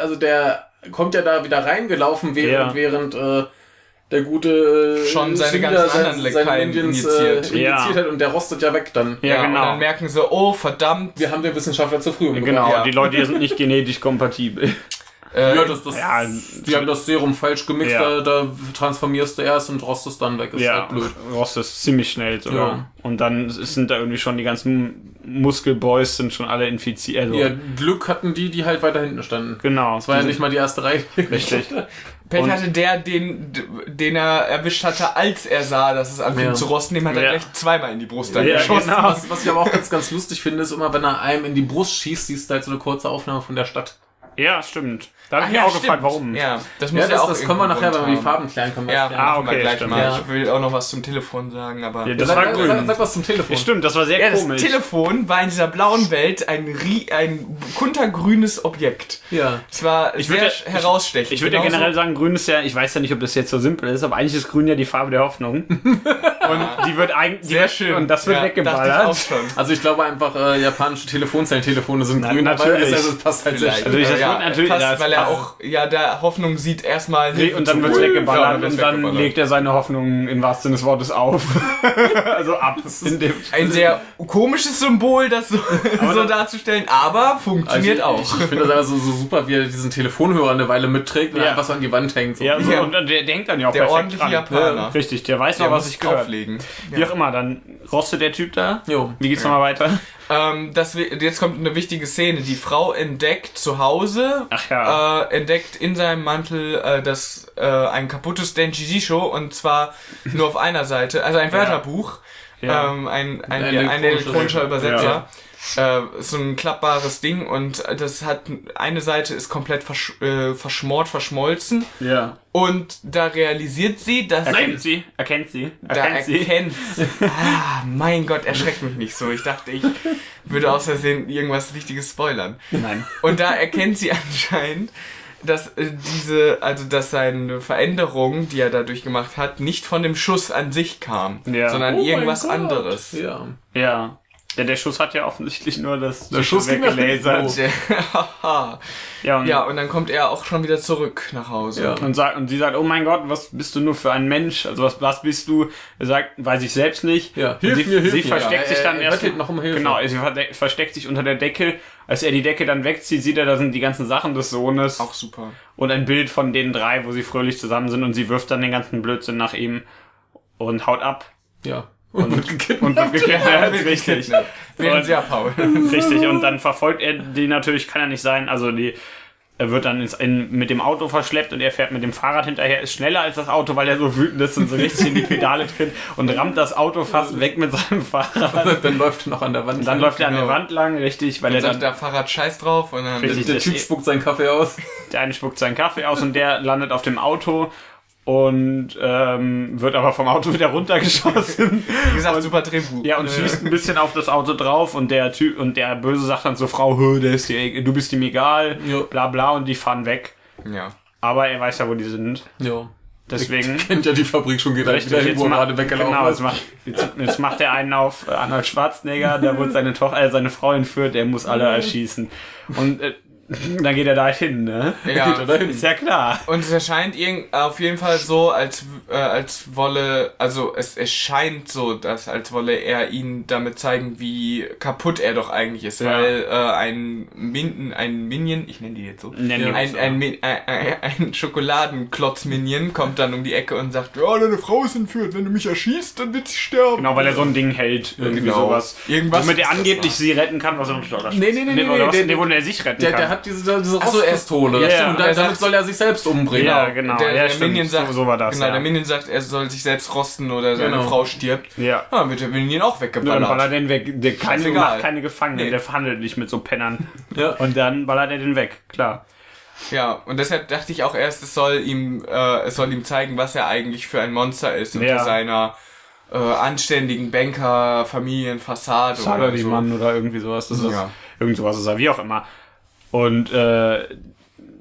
also der kommt ja da wieder reingelaufen, während, Ja. während äh, der gute äh, Schon seine Suda ganzen sein- anderen Indians, injiziert. Äh, Ja. injiziert hat und der rostet ja weg dann. Ja, Und genau. dann merken sie, oh, verdammt. Wir haben den Wissenschaftler zu früh umgebracht. Genau, Ja. die Leute hier sind nicht genetisch kompatibel. Äh, Ja, das, das, Ja, die haben das Serum falsch gemixt, Ja. da, da transformierst du erst und rostest dann weg. Ist ja, halt blöd. rostest ziemlich schnell sogar. Ja. Und dann sind da irgendwie schon die ganzen Muskelboys sind schon alle infiziert. Also, Ja, Glück hatten die, die halt weiter hinten standen. Genau. Das war ja nicht mal die erste Reihe. richtig. Pech Und- hatte der, den, den er erwischt hatte, als er sah, dass es anfing Ja. zu rosten, dem hat er Ja. gleich zweimal in die Brust dann Ja, geschossen. genau. Was, was ich aber auch ganz, ganz lustig finde, ist immer, wenn er einem in die Brust schießt, siehst du halt so eine kurze Aufnahme von der Stadt. Ja, stimmt. Da habe ich mich ja, auch stimmt. gefragt, warum. Ja, das muss Ja, ja, das, auch das kommen wir nachher, wenn wir die. Farben klären können. wir Ja, das Ah, okay, gleich stimmt. mal. Ja. Ich will auch noch was zum Telefon sagen, aber... Ja, das sag, war sag, grün. Sag, sag was zum Telefon. Ja, stimmt, das war sehr Ja, das komisch. Telefon war in dieser blauen Welt ein, rie- ein kuntergrünes Objekt. Ja. Es war Ich sehr würde- herausstechend. Ich würde ja generell sagen, grün ist ja, ich weiß ja nicht, ob das jetzt so simpel ist, aber eigentlich ist grün ja die Farbe der Hoffnung. Und die wird eigentlich, Sehr schön. Und das wird Ja, ich weggeballert. auch schon. Also ich glaube einfach, äh, japanische Telefonzellentelefone sind grün, natürlich. es passt halt sehr schön. Ich- ja, natürlich- passt, weil er passt. auch, ja, der Hoffnung sieht erstmal Nee, und dann wird's. Ja, weggeballert und dann legt er seine Hoffnung im wahrsten Sinne des Wortes auf. also ab. In dem Ein sehr komisches Symbol, das so, so darzustellen, aber funktioniert also auch. ich, ich finde das einfach so, so super, wie er diesen Telefonhörer eine Weile mitträgt und Ja. einfach so an die Wand hängt. So. ja, so, Ja. und der denkt dann ja auch Der perfekt ordentliche dran. Japaner. Richtig, der weiß noch, Der was muss ich gehört. auflegen. Wie auch immer, dann rostet der Typ da. Jo. Wie geht's nochmal weiter? Ähm, das, jetzt kommt eine wichtige Szene. Die Frau entdeckt zu Hause, Ach ja. äh, entdeckt in seinem Mantel äh, das äh, ein kaputtes Denjisho und zwar nur auf einer Seite, also ein Wörterbuch, Ja. ähm, ein, ein, Ein ein, elektronischer Übersetzer. Äh, so ein klappbares Ding und das hat eine Seite ist komplett versch äh, verschmort, verschmolzen Ja. und da realisiert sie, dass Erkennt sie? Erkennt sie? da Erkennt sie? erkennt. ah, mein Gott, erschreckt mich nicht so. Ich dachte, ich würde aus Versehen irgendwas Wichtiges spoilern. Nein. Und da erkennt sie anscheinend, dass äh, diese, also dass seine Veränderung, die er dadurch gemacht hat, nicht von dem Schuss an sich kam, Ja. sondern Oh irgendwas anderes. Ja. Ja. Ja, der Schuss hat ja offensichtlich nur das Der Schuss weggelasert. Haha. Ja, und, ja, und dann kommt er auch schon wieder zurück nach Hause. Ja. und, sagt, und sie sagt, oh mein Gott, was bist du nur für ein Mensch? Also was, was bist du? Er sagt, weiß ich selbst nicht. Ja. Hilf sie, mir, hilf sie mir. versteckt Ja, sich er- dann er erst. bettelt noch um Hilfe. Genau, sie versteckt sich unter der Decke. Als er die Decke dann wegzieht, sieht er, da sind die ganzen Sachen des Sohnes. Auch super. und ein Bild von den drei, wo sie fröhlich zusammen sind und sie wirft dann den ganzen Blödsinn nach ihm und haut ab Ja. Und, und wird gekidnappt. richtig. Während sehr Paul. Richtig. Und dann verfolgt er die natürlich, kann ja nicht sein. Also die, er wird dann ins, in, mit dem Auto verschleppt und er fährt mit dem Fahrrad hinterher, ist schneller als das Auto, weil er so wütend ist und so richtig in die Pedale tritt und rammt das Auto fast weg mit seinem Fahrrad. dann läuft er noch an der Wand. Und dann läuft er an der Genau. Wand lang, richtig, weil Dann er sagt dann, der Fahrrad Scheiß drauf und dann Richtig. der das- Typ spuckt seinen Kaffee aus. der eine spuckt seinen Kaffee aus und der landet auf dem Auto und ähm, wird aber vom Auto wieder runtergeschossen. wie gesagt, super Drehbuch. Ja, und schießt ein bisschen auf das Auto drauf und der Typ und der Böse sagt dann zur Frau, "Hö, der ist dir, du bist ihm egal, Jo. bla bla und die fahren weg. Ja. Aber er weiß ja, wo die sind. Ja. Deswegen. Kennt ja die Fabrik schon, halt Richtig, wieder hin, jetzt, wo er gerade weggelaufen genau, jetzt, macht, jetzt, jetzt macht er einen auf äh, Arnold Schwarzenegger, da wurde seine Tochter, äh, seine Frau entführt, der muss alle erschießen. Und äh, dann geht er da hin, ne? Ja. Dahin? Ist ja klar. Und es erscheint irgend, auf jeden Fall so, als, äh, als wolle, also es, es scheint so, dass als wolle er ihn damit zeigen, wie kaputt er doch eigentlich ist, Ja. weil äh, ein Min, ein Minion, ich nenne die jetzt so, Nennen die ein, ein, ein, ein, ein Schokoladenklotz-Minion kommt dann um die Ecke und sagt, ja, deine Frau ist entführt, wenn du mich erschießt, dann wird sie sterben. Genau, weil er so ein Ding hält, irgendwie genau. sowas. Irgendwas Womit er angeblich sie retten kann, was er nicht oder Nee, nee, nee, nee, oder was? der- nee, wo er sich retten Der, kann. der hat diese, diese Ach so, er- Rostpistole. ja, stimmt, Und da, er damit soll er sich selbst umbringen. Ja, genau. Der, ja, der stimmt. Minion sagt, so, so war das. genau, ja. der Minion sagt, er soll sich selbst rosten oder seine Genau. Frau stirbt. ja. Ja, dann wird der Minion auch Ja, dann weggeballert. ballert er den weg. Der Scheißegal. macht keine Gefangenen, Nee. der verhandelt nicht mit so Pennern. Ja. Und dann ballert er den weg, klar. Ja, und deshalb dachte ich auch erst, es soll ihm, äh, es soll ihm zeigen, was er eigentlich für ein Monster ist unter Ja. seiner äh, anständigen Banker-Familienfassade oder so. Salaryman oder irgendwie sowas. Das ist Ja. irgend sowas ist er, wie auch immer. Und äh,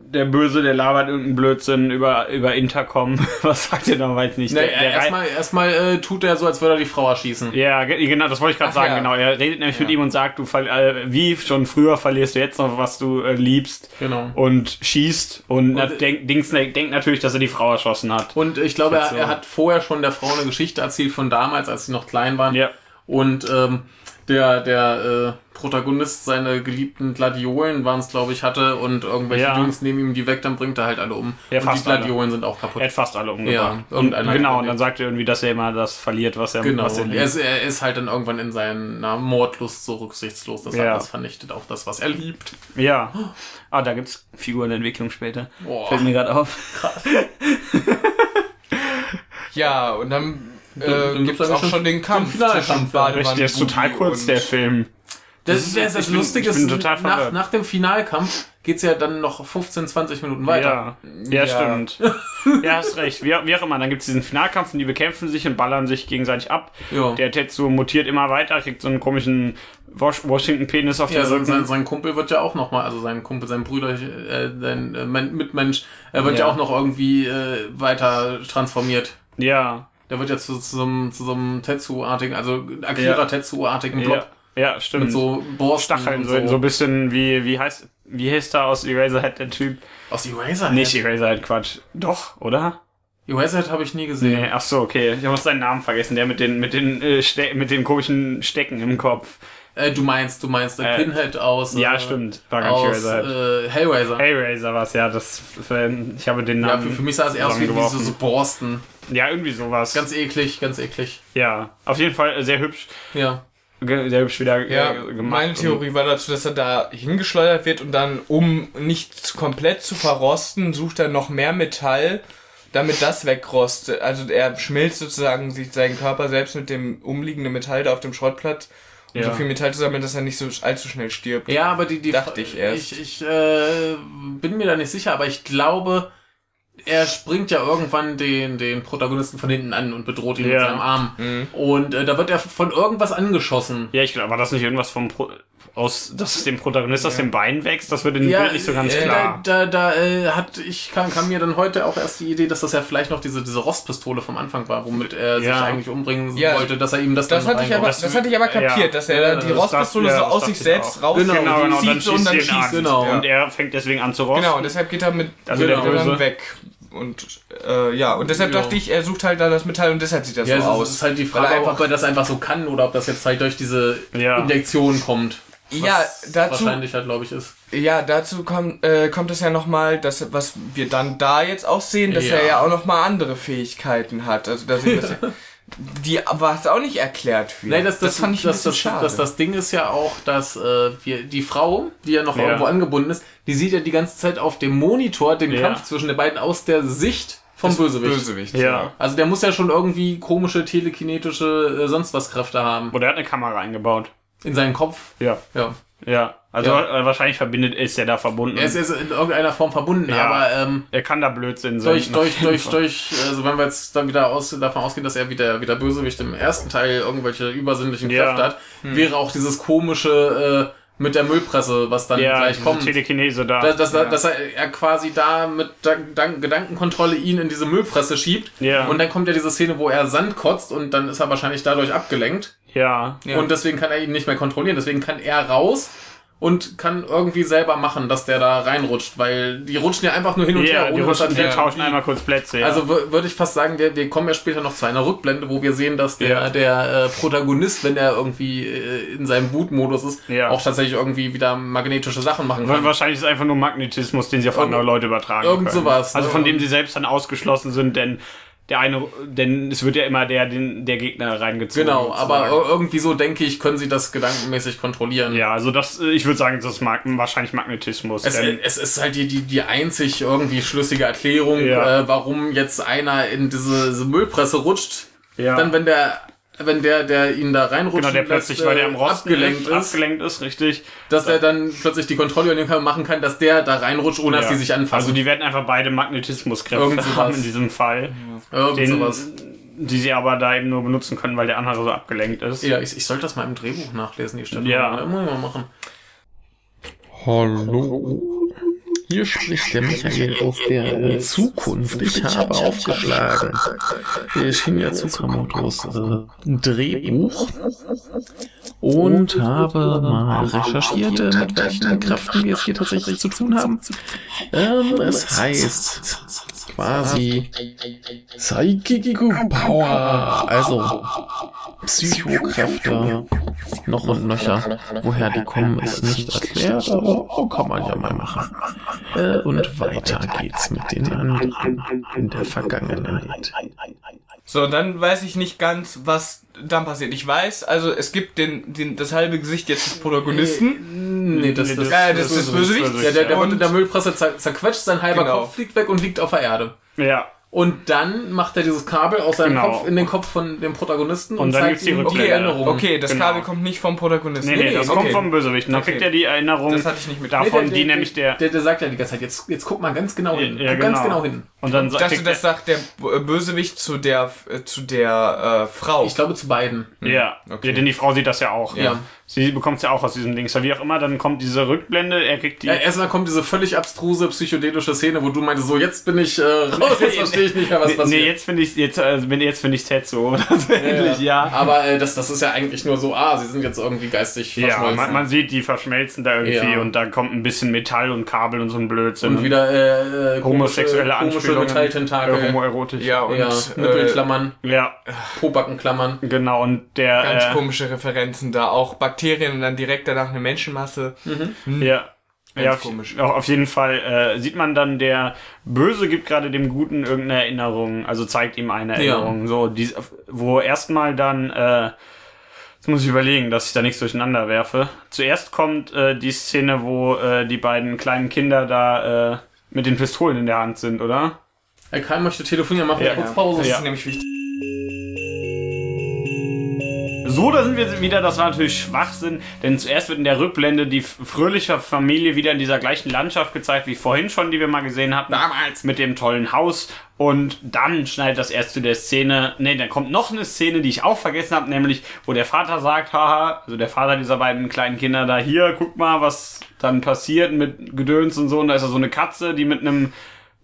der Böse, der labert irgendeinen Blödsinn über, über Intercom. Was sagt er noch? Weiß nicht. Nee, rei- erstmal erstmal äh, tut er so, als würde er die Frau erschießen. ja, ge- genau, das wollte ich gerade sagen, ja. genau. Er redet nämlich mit Ja. ihm und sagt, du äh, wie schon früher verlierst du jetzt noch, was du äh, liebst Genau. und schießt und, Und- denk, Dings, denkt natürlich, dass er die Frau erschossen hat. Und ich glaube, er, so. er hat vorher schon der Frau eine Geschichte erzählt von damals, als sie noch klein waren. Ja. Und ähm, der, der äh, Protagonist seine geliebten Gladiolen waren es, glaube ich, hatte und irgendwelche Ja. Jungs nehmen ihm die weg, dann bringt er halt alle um. Ja, und die fast alle. Gladiolen sind auch kaputt. Er hat fast alle umgebracht. Ja, und, irgendeiner genau, und dann sagt er irgendwie, dass er immer das verliert, was er, Genau. was er Er liebt. ist, er ist halt dann irgendwann in seiner Mordlust so rücksichtslos, dass er Ja. alles vernichtet, auch das, was er liebt. Ja. Ah, da gibt's Figurenentwicklung später. Boah. Fällt mir gerade auf. Ja, und dann, äh, gibt's gibt's auch schon den Kampf zwischen ja. Badewanne Richtig, der ist total kurz, der Film. Das, Das ist- das, das ich bin- Lustige ich bin ist, total nach, nach dem Finalkampf geht's ja dann noch 15, 20 Minuten weiter. Ja, ja, Ja. stimmt. ja, hast recht. Wie, wie auch immer, dann gibt's diesen Finalkampf und die bekämpfen sich und ballern sich gegenseitig ab. Ja. Der Tetsuo mutiert immer weiter, kriegt so einen komischen Wash Washington-Penis auf Ja, den sein, Rücken. sein, sein Kumpel wird ja auch nochmal, also sein Kumpel, sein Bruder, äh, sein äh, Men- Mitmensch, er wird ja. Ja. auch noch irgendwie äh, weiter transformiert. Ja, Der wird ja zu, zu so einem, zu so einem Tetsu-artigen, also Akira Ja. Tetsu-artigen ja, Blob ja, stimmt. mit so Borsten Stacheln, so, so ein bisschen wie, wie heißt, wie heißt da aus Eraserhead der Typ? Aus Eraserhead? Nicht Eraserhead, Quatsch. Doch, oder? Eraserhead habe ich nie gesehen. Nee, ach so, okay. Ich habe seinen Namen vergessen. Der mit den, mit den, äh, Ste mit den komischen Stecken im Kopf. Äh, du meinst, du meinst äh, Äh, Pinhead aus. Ja, äh, stimmt. War gar nicht Eraserhead. äh, Hellraiser. Hellraiser war's, ja. Das, ich habe den ja, Namen. für, für mich sah es aus wie, wie so, so Borsten. Ja, irgendwie sowas. Ganz eklig, ganz eklig. ja, auf jeden Fall äh, sehr hübsch. Ja. Sehr hübsch wieder Ja, äh, gemacht. meine Theorie war dazu, dass er da hingeschleudert wird und dann, um nicht komplett zu verrosten, sucht er noch mehr Metall, damit das wegrostet. Also er schmilzt sozusagen sich seinen Körper selbst mit dem umliegenden Metall da auf dem Schrottplatz, um Ja. so viel Metall zu sammeln, dass er nicht so allzu schnell stirbt. Ja, aber die, die Dachte ich erst. Ich, ich äh, bin mir da nicht sicher, aber ich glaube, er springt ja irgendwann den, den Protagonisten von hinten an und bedroht ihn mit Ja. seinem Arm. Mhm. Und äh, da wird er von irgendwas angeschossen. Ja, ich glaube, war das nicht irgendwas vom Pro aus, dass es dem Protagonist aus dem Bein wächst? Das wird in dem Ja, Bild nicht so ganz äh, klar. Da, da, da äh, hat ich kam, kam mir dann heute auch erst die Idee, dass das ja vielleicht noch diese, diese Rostpistole vom Anfang war, womit er sich Ja. eigentlich umbringen Ja. wollte, dass er ihm das, Das dann hatte ich aber, reinhaut. das hatte ich aber kapiert, ja. dass er Ja, die das- Rostpistole das- ja, so das aus sich ich selbst auch. raus Genau, genau, genau, zieht und dann schießt. Genau. Und er fängt deswegen an zu rosten. Genau, und deshalb geht er mit Also der er dann Böse. weg. Und äh, ja, und deshalb Ja. dachte ich, er sucht halt da das Metall und deshalb sieht das ja, so es ist, aus. es ist halt die Frage, er ob einfach- er das einfach so kann oder ob das jetzt halt durch diese Ja. Injektion kommt. Ja, dazu, wahrscheinlich halt, glaube ich, ist. ja, dazu kommt, äh, kommt es ja nochmal, dass was wir dann da jetzt auch sehen, dass Ja. er ja auch nochmal andere Fähigkeiten hat. Also dass ich das, die was auch nicht erklärt wird. Nee, das, das, fand ich ein das, bisschen das, schade. das, das Ding ist ja auch, dass äh, wir, die Frau, die ja noch Ja. irgendwo angebunden ist, die sieht ja die ganze Zeit auf dem Monitor den Ja. Kampf zwischen den beiden aus der Sicht vom Bösewicht. Bösewicht. Ja. Also der muss ja schon irgendwie komische telekinetische äh, sonst was Kräfte haben. Oder er hat eine Kamera eingebaut. In seinen Kopf. Ja. Ja. Ja. Also Ja. äh, wahrscheinlich verbindet ist er da verbunden. Er ist, ist in irgendeiner Form verbunden, Ja. aber ähm, er kann da Blödsinn sein. durch, durch, durch, durch, also wenn wir jetzt dann wieder aus, davon ausgehen, dass er wieder, wieder Bösewicht im ersten Teil irgendwelche übersinnlichen Ja. Kräfte hat, wäre auch dieses komische, mit der Müllpresse, was dann Ja, gleich kommt. Telekinese da. Dass, dass, Ja. dass er, er quasi da mit Dank- Gedankenkontrolle ihn in diese Müllpresse schiebt. Ja. Und dann kommt ja diese Szene, wo er Sand kotzt und dann ist er wahrscheinlich dadurch abgelenkt. ja. Ja. Und deswegen kann er ihn nicht mehr kontrollieren. Deswegen kann er raus und kann irgendwie selber machen, dass der da reinrutscht. Weil die rutschen ja einfach nur hin und Ja, her. die dass rutschen, die der- tauschen einmal kurz Plätze. Ja. Also wür- würde ich fast sagen, wir, wir kommen ja später noch zu einer Rückblende, wo wir sehen, dass der, Ja. der äh, Protagonist, wenn er irgendwie äh, in seinem Wutmodus ist, Ja. auch tatsächlich irgendwie wieder magnetische Sachen machen kann. Wahrscheinlich ist es einfach nur Magnetismus, den sie auf Irgend- andere Leute übertragen irgend können. sowas, Also ne? von dem sie selbst dann ausgeschlossen sind, denn der eine, denn es wird ja immer der, den, der Gegner reingezogen. Genau, aber sozusagen. irgendwie so denke ich, können sie das gedankenmäßig kontrollieren. ja, also das, ich würde sagen, das ist mag wahrscheinlich Magnetismus. Es, denn, es ist halt die, die, die einzig irgendwie schlüssige Erklärung, Ja. äh, warum jetzt einer in diese, diese Müllpresse rutscht. ja. Dann, wenn der, wenn der, der ihn da reinrutscht, Genau, der plötzlich, weil der im Rosten abgelenkt ist, ist, abgelenkt ist, richtig. dass er dann plötzlich die Kontrolle übernehmen kann, machen kann, dass der da reinrutscht, ohne dass Ja. die sich anfassen. Also die werden einfach beide Magnetismuskräfte haben in diesem Fall. Irgend Den, sowas. die sie aber da eben nur benutzen können, weil der andere so abgelenkt ist. Ja, ich, ich sollte das mal im Drehbuch nachlesen, die Stelle. Ja. Muss ich mal machen. Hallo. Hier spricht der Michael aus der Zukunft. Ich habe aufgeschlagen. Shinya Tsukamotos äh, Drehbuch und habe mal recherchiert, äh, mit welchen Kräften wir es hier tatsächlich zu tun haben. Ähm, es heißt quasi Psychic Power, also Psychokräfte, noch und nöcher. Woher die kommen, ist nicht erklärt, aber kann man ja mal machen. Äh, und weiter geht's mit den anderen in der Vergangenheit. So, dann weiß ich nicht ganz, was dann passiert. Ich weiß, also es gibt den, den das halbe Gesicht jetzt des Protagonisten. Nee, das, Nee, das, Ja, das ist Bösewicht. Ja, der, der der Müllpresse zer zerquetscht, sein halber Genau. Kopf fliegt weg und liegt auf der Erde. Ja. Und dann macht er dieses Kabel aus seinem Genau. Kopf in den Kopf von dem Protagonisten Und dann zeigt die ihm Rückblende. Okay, okay, das Genau. Kabel kommt nicht vom Protagonisten. Nee, nee, das okay. kommt vom Bösewicht. Und dann Okay. kriegt er die Erinnerung Das hatte ich nicht mit- davon, Nee, die nämlich der... der, der sagt ja die ganze Zeit, jetzt, jetzt guck mal ganz genau hin. Ja, guck ganz genau hin. Und dann Ich sagt dachte, das sagt der B- Bösewicht zu der äh, zu der äh, Frau. Ich glaube zu beiden. Ja, Okay. ja, denn die Frau sieht das ja auch. Ja. Sie bekommt es ja auch aus diesem Dings. Wie auch immer, dann kommt diese Rückblende, er kriegt die... Ja, erstmal kommt diese völlig abstruse psychedelische Szene, wo du meintest, so jetzt bin ich äh, raus, jetzt verstehe ich nicht mehr, was passiert. nee, jetzt finde ich jetzt, äh, bin- jetzt finde ich Tetsu. Tatsächlich, ja. Aber äh, das, das ist ja eigentlich nur so, ah, sie sind jetzt irgendwie geistig Ja, verschmolzen. man, man sieht, die verschmelzen da irgendwie Ja. und da kommt ein bisschen Metall und Kabel und so ein Blödsinn. und wieder äh, äh, homosexuelle komische, komische. Metalltentakel. Äh, homoerotisch. ja, und ja, äh, Nippelklammern, Ja, Pobackenklammern. genau. Und der... ganz äh, komische Referenzen da. Auch Bakterien und dann direkt danach eine Menschenmasse. Ja. Ganz ja, auf, komisch. Auch auf jeden Fall äh, sieht man dann, der Böse gibt gerade dem Guten irgendeine Erinnerung, also zeigt ihm eine Erinnerung. So, die, wo erstmal dann, äh, jetzt muss ich überlegen, dass ich da nichts durcheinander werfe. Zuerst kommt äh, die Szene, wo äh, die beiden kleinen Kinder da äh, mit den Pistolen in der Hand sind, oder? Herr Karl möchte telefonieren, machen wir Ja. kurz Pause. Das Ja. ist nämlich wichtig. So, da sind wir wieder, das war natürlich Schwachsinn, denn zuerst wird in der Rückblende die fröhliche Familie wieder in dieser gleichen Landschaft gezeigt, wie vorhin schon, die wir mal gesehen hatten. Damals. Mit dem tollen Haus. Und dann schneidet das erst zu der Szene, nee, dann kommt noch eine Szene, die ich auch vergessen habe, nämlich, wo der Vater sagt, haha, also der Vater dieser beiden kleinen Kinder da, hier, guck mal, was dann passiert mit Gedöns und so, und da ist da so eine Katze, die mit einem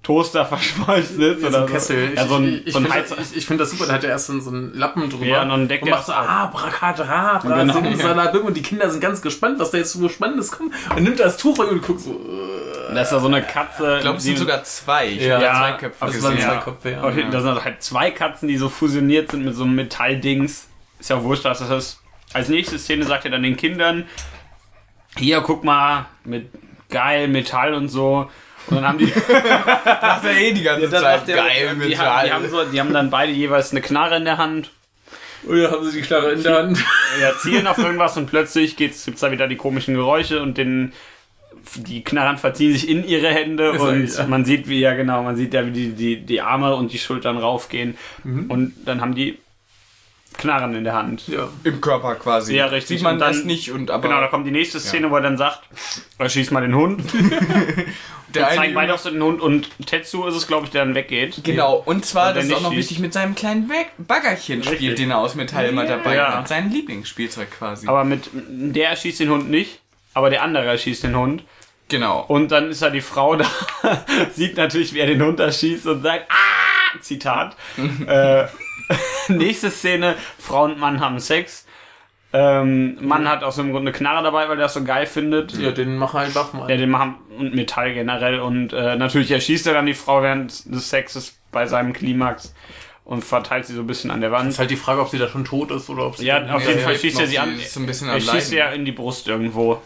Toaster verschmolzen ist. Ja, so oder ein Kessel. Ja, so ein, ich so ein finde das, ich, ich find das super, da hat er erst so einen Lappen drüber. Ja, und dann deckt und er macht so. Abracadabra, Genau. Simsalabim, und die Kinder sind ganz gespannt, was da jetzt so Spannendes kommt. Und nimmt das Tuch und guckt so, äh, Da ist da so eine Katze. Ich glaube, es sind sogar zwei. Ich Ja. habe Ja, zwei Köpfe das gesehen. waren zwei Ja. Köpfe, ja. Okay, da sind halt zwei Katzen, die so fusioniert sind mit so einem Metalldings. Ist ja auch wurscht, was das ist. Als nächste Szene sagt er dann den Kindern, hier, guck mal, mit geil, Metall und so. Und dann haben die, Macht er eh die ganze dann Zeit. sagt er, Geil, die, haben, die, haben so, die haben dann beide jeweils eine Knarre in der Hand. Und dann haben sie die Knarre in der Hand. Ja, zielen auf irgendwas und plötzlich geht's, gibt's da wieder die komischen Geräusche und den, die Knarren verziehen sich in ihre Hände Ist und ja. man sieht, wie, ja genau, man sieht ja, wie die, die, die Arme und die Schultern raufgehen Mhm. und dann haben die Knarren in der Hand. Ja. Im Körper quasi. Ja, richtig. Sieht man Und dann- das nicht und aber Genau, da kommt die nächste Szene, wo er dann sagt, er schießt mal den Hund. der zeigen eine beide auf so den Hund und Tetsu ist es, glaube ich, der dann weggeht. Genau, und zwar, Und das ist auch noch schießt. wichtig, mit seinem kleinen Bag Baggerchen Richtig. spielt, den er aus Metall immer dabei Ja. hat. Sein Lieblingsspielzeug quasi. Aber mit der schießt den Hund nicht, aber der andere erschießt den Hund. Genau. Und dann ist da die Frau da, sieht natürlich, wie er den Hund erschießt und sagt, ah! Zitat. äh, nächste Szene, Frau und Mann haben Sex. Ähm, Mann hat aus dem Grunde eine Knarre dabei, weil er das so geil findet. Ja, den machen halt Waffen. Ja, den machen und Metall generell und äh, natürlich erschießt er dann die Frau während des Sexes bei seinem Klimax und verteilt sie so ein bisschen an der Wand. ist halt die Frage, ob sie da schon tot ist oder ob sie. Ja, auf jeden Fall schießt er sie an. so er schießt sie ja in die Brust irgendwo.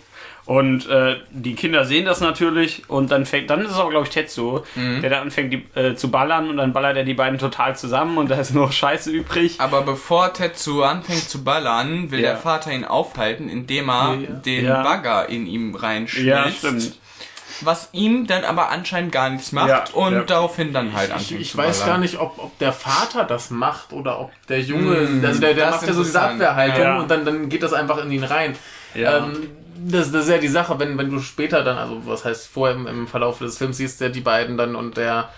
Und äh, die Kinder sehen das natürlich und dann fängt, dann ist es aber glaube ich Tetsuo, Mhm. der dann anfängt die, äh, zu ballern und dann ballert er die beiden total zusammen und da ist nur Scheiße übrig. Aber bevor Tetsu anfängt zu ballern, will Ja. der Vater ihn aufhalten, indem er Ja, den Ja. Bagger in ihm reinschmilzt. Ja, stimmt. Was ihm dann aber anscheinend gar nichts macht Ja, und ja. daraufhin dann halt Ich, anfängt ich zu weiß gar nicht, ob, ob der Vater das macht oder ob der Junge, Hm, also der, der das macht ja so diese. Abwehrhaltung Ja. und dann, dann geht das einfach in ihn rein. Ja. Ähm, das, das ist ja die Sache, wenn, wenn du später dann, also was heißt vorher im, im Verlauf des Films siehst, der die beiden dann und der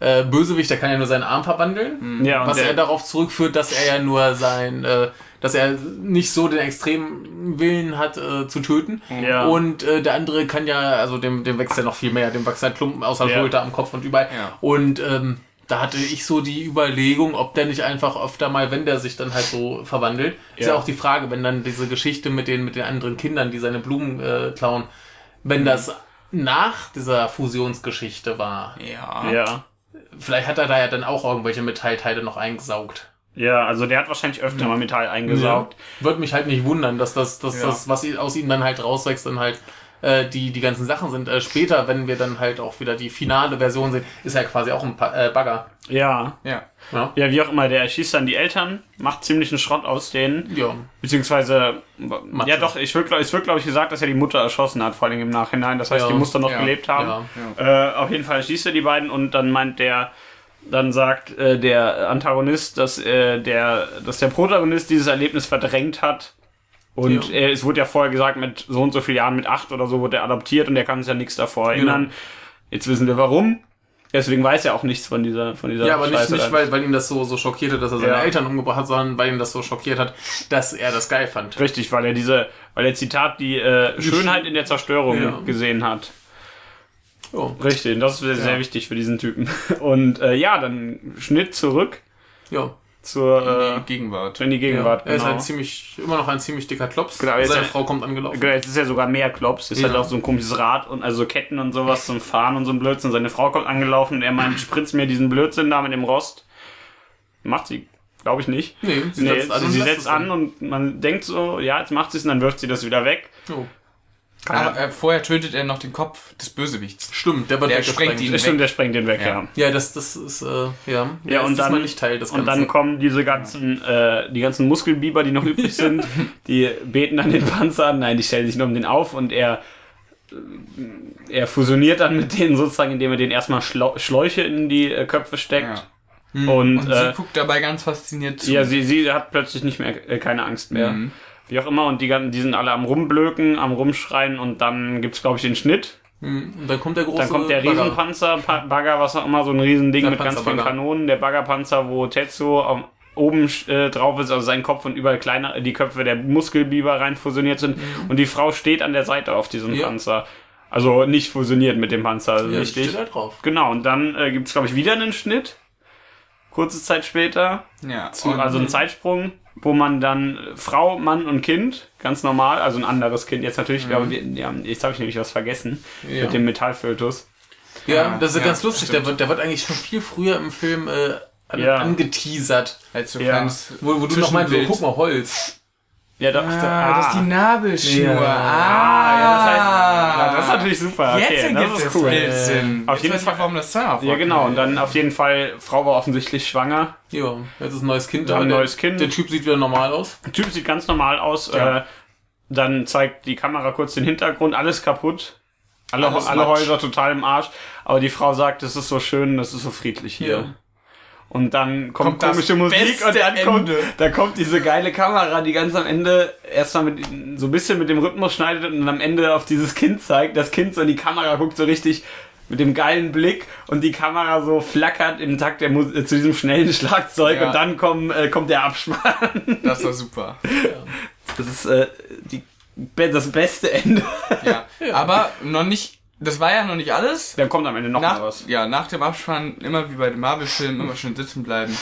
äh, Bösewicht, der kann ja nur seinen Arm verwandeln. ja, und was er darauf zurückführt, dass er ja nur sein, äh, dass er nicht so den extremen Willen hat äh, zu töten. Ja. Und äh, der andere kann ja, also dem, dem wächst ja noch viel mehr, dem wächst halt Klumpen aus der Ja. Schulter, am Kopf und überall. Ja. Und ähm, da hatte ich so die Überlegung, ob der nicht einfach öfter mal, wenn der sich dann halt so verwandelt, ist ja Ja. auch die Frage, wenn dann diese Geschichte mit den, mit den anderen Kindern, die seine Blumen äh, klauen, wenn Mhm. das nach dieser Fusionsgeschichte war, Ja. ja. vielleicht hat er da ja dann auch irgendwelche Metallteile noch eingesaugt. ja, also der hat wahrscheinlich öfter mal Metall eingesaugt. Würde mich halt nicht wundern, dass das, dass Ja. das, was aus ihm dann halt rauswächst, dann halt äh, die, die ganzen Sachen sind. Äh, später, wenn wir dann halt auch wieder die finale Version sehen, ist er quasi auch ein pa äh, Bagger. Ja. Ja. Ja. Ja, wie auch immer, der erschießt dann die Eltern, macht ziemlichen Schrott aus denen. Ja. Beziehungsweise, ja doch, ich wird, es wird glaube ich gesagt, dass er die Mutter erschossen hat, vor allem im Nachhinein. Das heißt, Ja. die muss dann noch Ja. gelebt haben. Ja. Äh, auf jeden Fall schießt er die beiden und dann meint der, dann sagt äh, der Antagonist, dass äh, der, dass der Protagonist dieses Erlebnis verdrängt hat. Und Ja. er, es wurde ja vorher gesagt, mit so und so vielen Jahren, mit acht oder so, wurde er adoptiert und er kann sich ja nichts davor erinnern. Jetzt wissen wir warum. Deswegen weiß er auch nichts von dieser, von dieser Ja, aber nicht, Scheiße nicht dann. weil, weil ihn das so, so schockiert hat, dass er seine Ja. Eltern umgebracht hat, sondern weil ihn das so schockiert hat, dass er das geil fand. Richtig, weil er diese, weil er Zitat die äh, Schönheit in der Zerstörung Ja. gesehen hat. Oh. Richtig, das ist sehr, sehr wichtig für diesen Typen. Und äh, ja, dann Schnitt zurück Ja. Zur In äh, die Gegenwart. in die Gegenwart. Er ist genau. ein ziemlich, immer noch ein ziemlich dicker Klops. Genau, jetzt Seine ein- Frau kommt angelaufen. Genau, jetzt ist ja sogar mehr Klops. Ist Ja. halt auch so ein komisches Rad und also so Ketten und sowas zum Fahren und so ein Blödsinn. Seine Frau kommt angelaufen und er meint, spritzt mir diesen Blödsinn da mit dem Rost. Macht sie, glaube ich nicht. Nee, sie Nee, setzt an. sie, setzt es an und man denkt so, ja, jetzt macht sie es und dann wirft sie das wieder weg. Oh. Aber äh, vorher tötet er noch den Kopf des Bösewichts. Stimmt, der wird Der sprengt ihn Das stimmt, weg. der sprengt den weg, Ja. ja. Ja, das, das ist, äh, ja. Ja, und dann, nicht Teil des und Ganzen. dann kommen diese ganzen, äh, die ganzen Muskelbiber, die noch übrig sind, die beten dann den Panzer an, nein, die stellen sich nur um den auf und er, äh, er fusioniert dann mit denen sozusagen, indem er den erstmal Schlau Schläuche in die äh, Köpfe steckt. Und, Und äh, sie guckt dabei ganz fasziniert zu. ja, sie, sie hat plötzlich nicht mehr, äh, keine Angst mehr. Mhm. Wie auch immer, und die, ganzen- die sind alle am Rumblöken, am Rumschreien und dann gibt's glaube ich, den Schnitt. Hm, Und dann kommt der große Dann kommt der Bagger. Riesenpanzer, Pa- Bagger, was auch immer, so ein Riesending Der mit ganz vielen. Kanonen. Der Baggerpanzer, wo Tetsuo am, oben äh, drauf ist, also sein Kopf und überall kleiner, die Köpfe der Muskelbiber rein fusioniert sind. Und die Frau steht an der Seite auf diesem Mhm. Ja. Panzer. Also nicht fusioniert mit dem Panzer, also Ja, richtig. steht da drauf. Genau, und dann äh, gibt's glaube ich, wieder einen Schnitt. Kurze Zeit später. ja. Zu, also ein Zeitsprung, wo man dann äh, Frau, Mann und Kind, ganz normal, also ein anderes Kind, jetzt natürlich, glaube wir, ja, jetzt habe ich nämlich was vergessen Ja. mit dem Metallfötus. Ja, Ja, das ist ja, ganz lustig. Der stimmt. wird, der wird eigentlich schon viel früher im Film äh, an, Ja. angeteasert. Als so Ja. kleines Wo, wo du noch meinst, so, guck mal, Holz. Ja, doch. Ah, das ist die Nabelschnur. Ja. Ah, ja, das heißt, das ist natürlich super. Jetzt Okay, ergibt das ist das cool. Sinn. Auf Jetzt jeden Fall- warum das da Ja, genau. Und dann auf jeden Fall, Frau war offensichtlich schwanger. Ja, jetzt ist ein neues Kind da. ein neues Kind. Der Typ sieht wieder normal aus. Der Typ sieht ganz normal aus. Ja. Äh, dann zeigt die Kamera kurz den Hintergrund, alles kaputt. Alle, Alles alle. Häuser total im Arsch. Aber die Frau sagt, es ist so schön, es ist so friedlich hier. Ja. Und dann kommt, Kommt komische Musik und dann kommt, da kommt diese geile Kamera, die ganz am Ende erstmal mit so ein bisschen mit dem Rhythmus schneidet und dann am Ende auf dieses Kind zeigt. Das Kind so in die Kamera guckt so richtig mit dem geilen Blick und die Kamera so flackert im Takt der Mus äh, zu diesem schnellen Schlagzeug Ja. und dann komm, äh, kommt der Abspann. Das war super. Das ist äh, die das beste Ende. Ja. Aber noch nicht, das war ja noch nicht alles. Dann kommt am Ende noch mal Nach, was. ja, nach dem Abspann immer wie bei den Marvel-Filmen immer schön sitzen bleiben.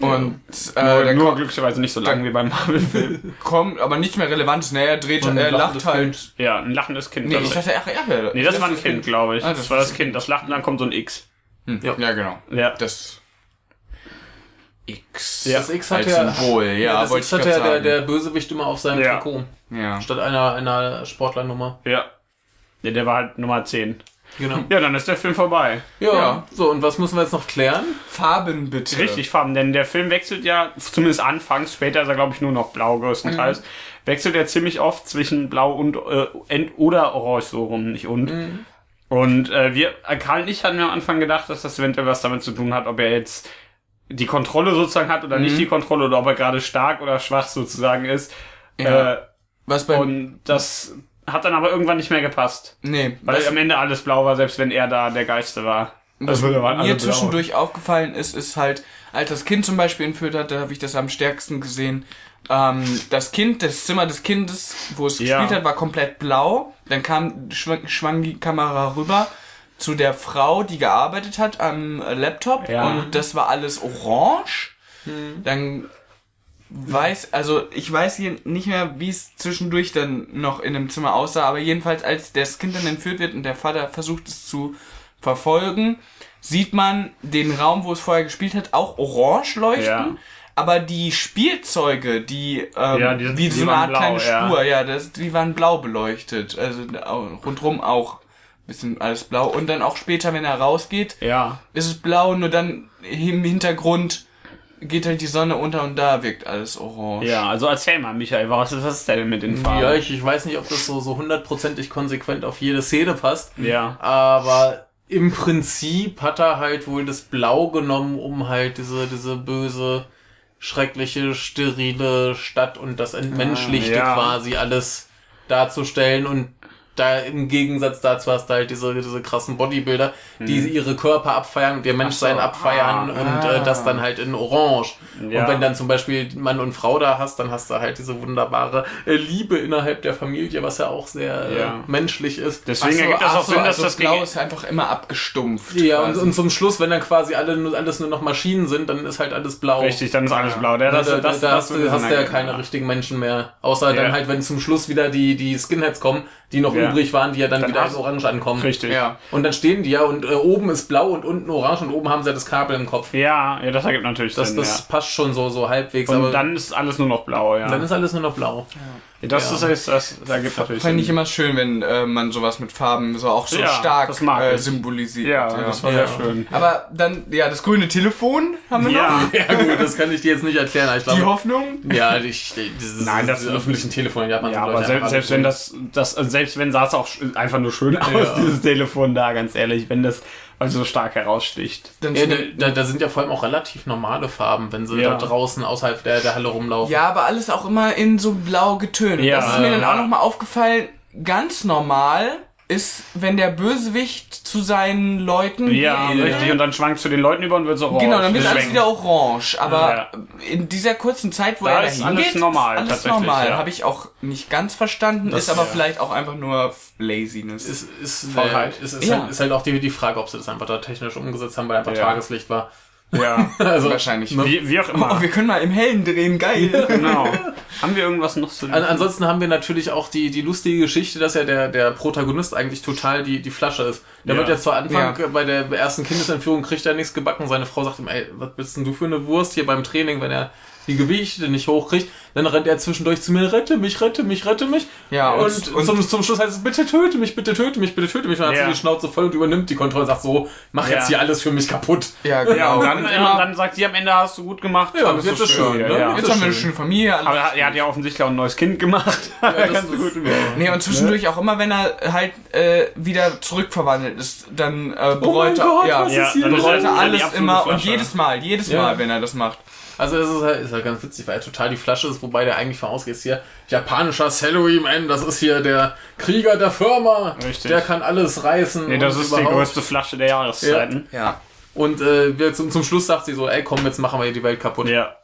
Und äh, Nur, der nur kommt, glücklicherweise nicht so lang wie beim Marvel-Film. kommt, aber nichts mehr Relevantes. Nee, er dreht, er lacht halt. ja, ein lachendes Kind. Nee, das- ich dachte, ach, er wäre. nee, das war ein Kind, glaube ich. Ah, das, das war das Kind. Das lacht und dann kommt so ein X. Hm. Ja. ja, genau. Ja. Das X. Ja. Das X hat Als ja, Symbol, ja, das wollte X hat ja der, der Bösewicht immer auf seinem Ja. Trikot. Ja. Statt einer, einer Sportlernummer. Ja. Ja. Der war halt Nummer 10. Genau. Ja, dann ist der Film vorbei. Ja. Ja. So, und was müssen wir jetzt noch klären? Farben bitte. Richtig Farben, denn der Film wechselt ja, zumindest anfangs, später ist er glaube ich nur noch blau größtenteils, wechselt er ziemlich oft zwischen blau und äh, oder orange so rum, nicht und. Und äh, wir, äh, Karl und ich hatten mir am Anfang gedacht, dass das eventuell was damit zu tun hat, ob er jetzt die Kontrolle sozusagen hat oder nicht die Kontrolle oder ob er gerade stark oder schwach sozusagen ist. Ja. Äh, Was bei und das hat dann aber irgendwann nicht mehr gepasst. nee, Weil am Ende alles blau war, selbst wenn er da der Geiste war. was Also, mir blau. zwischendurch aufgefallen ist, ist halt, als das Kind zum Beispiel entführt hat, da habe ich das am stärksten gesehen. Ähm, das Kind, das Zimmer des Kindes, wo es Ja. gespielt hat, war komplett blau. Dann kam, schwang, schwang die Kamera rüber zu der Frau, die gearbeitet hat am Laptop Ja. und das war alles orange. Dann weiß, also ich weiß hier nicht mehr, wie es zwischendurch dann noch in dem Zimmer aussah, aber jedenfalls als das Kind dann entführt wird und der Vater versucht es zu verfolgen, sieht man den Raum, wo es vorher gespielt hat, auch orange leuchten. Ja. Aber die Spielzeuge, die, ähm, Ja, die- wie die so eine waren Art blau, kleine ja. Spur, ja, das, die waren blau beleuchtet. Also rundrum auch bisschen alles blau. Und dann auch später, wenn er rausgeht, Ja. ist es blau, nur dann im Hintergrund geht halt die Sonne unter und da wirkt alles orange. Ja, also erzähl mal, Michael, was ist das denn mit den Farben? Ja, ich, ich weiß nicht, ob das so, so hundertprozentig konsequent auf jede Szene passt. ja. Aber im Prinzip hat er halt wohl das Blau genommen, um halt diese, diese böse, schreckliche, sterile Stadt und das Entmenschlichte ja. quasi alles darzustellen und da im Gegensatz dazu hast du halt diese, diese krassen Bodybuilder, die ihre Körper abfeiern und ihr Menschsein Hm. so. abfeiern Ah. und äh, das dann halt in Orange. Ja. Und wenn dann zum Beispiel Mann und Frau da hast, dann hast du halt diese wunderbare äh, Liebe innerhalb der Familie, was ja auch sehr äh, Ja. menschlich ist. Deswegen so, ergibt das auch so, Sinn, dass also das Blau ist einfach immer abgestumpft. Ja, und, quasi. und zum Schluss, wenn dann quasi alle nur, alles nur noch Maschinen sind, dann ist halt alles blau. Richtig, dann ist alles blau. Der, Da, das, da, das, da das hast, du, hast du ja keine richtigen Menschen mehr. Außer Ja. dann halt, wenn zum Schluss wieder die, die Skinheads kommen, die noch Ja. übrig waren, die ja dann, Dann wieder als Orange ankommen. Richtig. ja. Und dann stehen die ja und äh, oben ist blau und unten orange und oben haben sie ja das Kabel im Kopf. Ja, ja, das ergibt natürlich Das, Sinn. das passt schon so, so halbwegs. ja. Und aber dann ist alles nur noch blau, ja. dann ist alles nur noch blau. Das ja. ist, ist das, das ergibt natürlich Fand Sinn. ich immer schön, wenn äh, man sowas mit Farben so auch so Ja, stark das mag äh, symbolisiert. ja, das war Ja. sehr schön. Aber dann, ja, das grüne Telefon haben wir noch. Ja, Ja gut, das kann ich dir jetzt nicht erklären. Ich glaube, Die Hoffnung. ja, ich, dieses, Nein, das- diese öffentlichen Telefone in Japan ja aber selbst, selbst wenn das, das, selbst wenn sah es auch einfach nur schön aus, Ja. dieses Telefon da, ganz ehrlich, wenn das weil es so stark heraussticht. Ja, da, da, da sind ja vor allem auch relativ normale Farben, wenn sie Ja. da draußen außerhalb der, der Halle rumlaufen. ja, aber alles auch immer in so blau getönt. Ja. das ist mir dann auch nochmal aufgefallen. Ganz normal ist, wenn der Bösewicht zu seinen Leuten Ja, geht. richtig. Und dann schwankt zu den Leuten über und wird so orange. Genau, dann wird alles wieder orange. Aber Ja. in dieser kurzen Zeit, wo Da er ist da alles hingeht, normal, ist alles tatsächlich, normal. ja. Habe ich auch nicht ganz verstanden, Das- ist aber ja. vielleicht auch einfach nur Laziness. Ist, ist, Faulheit. äh, ist, ist, Ja. halt, ist halt auch die, die Frage, ob sie das einfach da technisch umgesetzt haben, weil einfach Ja. Tageslicht war. Ja, Also, Wahrscheinlich. ne? wie, wie auch immer. Oh, wir können mal im Hellen drehen, geil. genau. Haben wir irgendwas noch zu An, ansonsten haben wir natürlich auch die, die lustige Geschichte, dass ja der, der Protagonist eigentlich total die, die Flasche ist. Der Ja. wird ja zu Anfang Ja. bei der ersten Kindesentführung kriegt er nichts gebacken. Seine Frau sagt ihm, ey, was bist denn du für eine Wurst hier beim Training, wenn er die Gewichte nicht hochkriegt. Dann rennt er zwischendurch zu mir, rette mich, rette mich, rette mich. Ja, und- und, und- zum, zum Schluss heißt es, bitte töte mich, bitte töte mich, bitte töte mich. Und dann hat Ja. sie die Schnauze voll und übernimmt die Kontrolle und sagt so, mach Ja. jetzt hier alles für mich kaputt. Ja, Ja, genau. und dann, Und ja, dann sagt sie am Ende, hast du gut gemacht. Ja, alles jetzt so ist schön, ne? Ja. Jetzt haben wir eine schön. schöne Familie. Alles Aber er, hat ja offensichtlich auch ein neues Kind gemacht. das Ganz ist- gut. Nee, und zwischendurch auch immer, wenn er halt äh, wieder zurückverwandelt ist, dann äh, bereut Oh Gott, er, ja, was Ja, ist hier dann er- bereut er alles immer und jedes Mal, jedes Ja. Mal, wenn er das macht. Also es ist halt, ist halt ganz witzig, weil er total die Flasche ist, wobei der eigentlich von ausgeht, hier japanischer Sailor-Man, das ist hier der Krieger der Firma. Richtig. Der kann alles reißen. Nee, das ist die überhaupt. größte Flasche der Jahreszeiten. Ja. Und äh, zum, zum Schluss sagt sie so, ey komm, jetzt machen wir hier die Welt kaputt. Ja.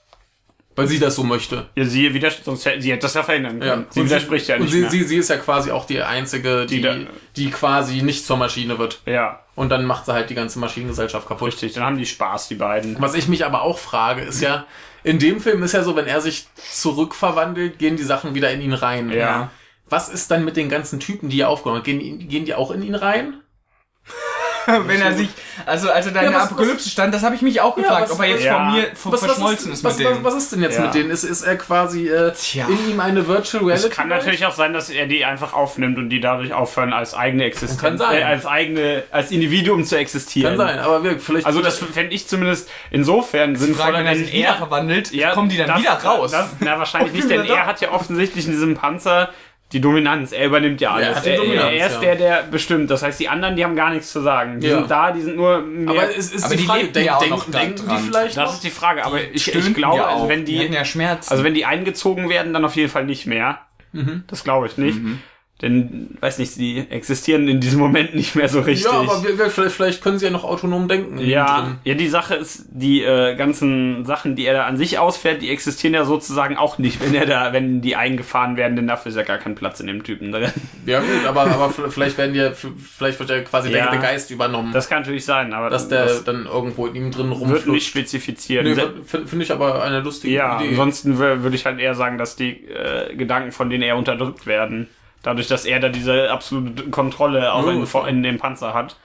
Weil sie das so möchte. Ja, sie widerspricht, sonst hätte, sie hätte das ja verhindern können. Sie Und widerspricht ja und nicht sie, mehr. Sie, sie ist ja quasi auch die einzige, die, da- die, quasi nicht zur Maschine wird. ja, Und dann macht sie halt die ganze Maschinengesellschaft kaputt. richtig. Dann haben die Spaß, die beiden. Was ich mich aber auch frage, ist ja, in dem Film ist ja so, wenn er sich zurückverwandelt, gehen die Sachen wieder in ihn rein. Ja. Was ist dann mit den ganzen Typen, die er aufgenommen hat? Gehen, die- gehen die auch in ihn rein? Wenn er sich, also als er da in Ja, der was- Apokalypse stand, das habe ich mich auch gefragt, was- ob er jetzt ja. von mir von verschmolzen ist, was, mit was, dem. was ist denn jetzt Ja. mit denen? Ist, ist er quasi äh, Tja. in ihm eine Virtual Reality? Es kann natürlich auch sein, dass er die einfach aufnimmt und die dadurch aufhören, als eigene Existenz, Kann sein. Äh, als eigene, als Individuum zu existieren. Kann sein, aber wir, vielleicht. Also das fände ich zumindest insofern Frage, wenn er sich wieder verwandelt, kommen die dann das- wieder raus. Das, na, wahrscheinlich nicht, denn er hat ja offensichtlich in diesem Panzer die Dominanz. Er übernimmt ja alles. die er, Dominanz, er ist ja. der, der bestimmt. Das heißt, die anderen, die haben gar nichts zu sagen. Die Ja. sind da, die sind nur mehr... aber es ist Aber die die Frage, denk, ja auch noch denken dran. die vielleicht das noch? ist die Frage. Aber ich, ich Stöhnten glaube, ja also wenn die... die ja. Also wenn die eingezogen werden, dann auf jeden Fall nicht mehr. Mhm. Das glaube ich nicht. Denn, weiß nicht, die existieren in diesem Moment nicht mehr so richtig. Ja, aber wir, wir, vielleicht, vielleicht können sie ja noch autonom denken. Ja, ja, die Sache ist, die äh, ganzen Sachen, die er da an sich ausfährt, die existieren ja sozusagen auch nicht, wenn er da, wenn die eingefahren werden, denn dafür ist ja gar kein Platz in dem Typen drin. Ja gut, aber, aber vielleicht werden die, vielleicht wird ja quasi Ja. der, Geist übernommen, Das kann natürlich sein, aber dass der das dann irgendwo in ihm drin wird nicht spezifiziert. Nee, Finde find ich aber eine lustige ja, Idee. ansonsten wür- würde ich halt eher sagen, dass die äh, Gedanken von denen eher unterdrückt werden. Dadurch, dass er da diese absolute Kontrolle auch Ja, in, in dem Panzer hat.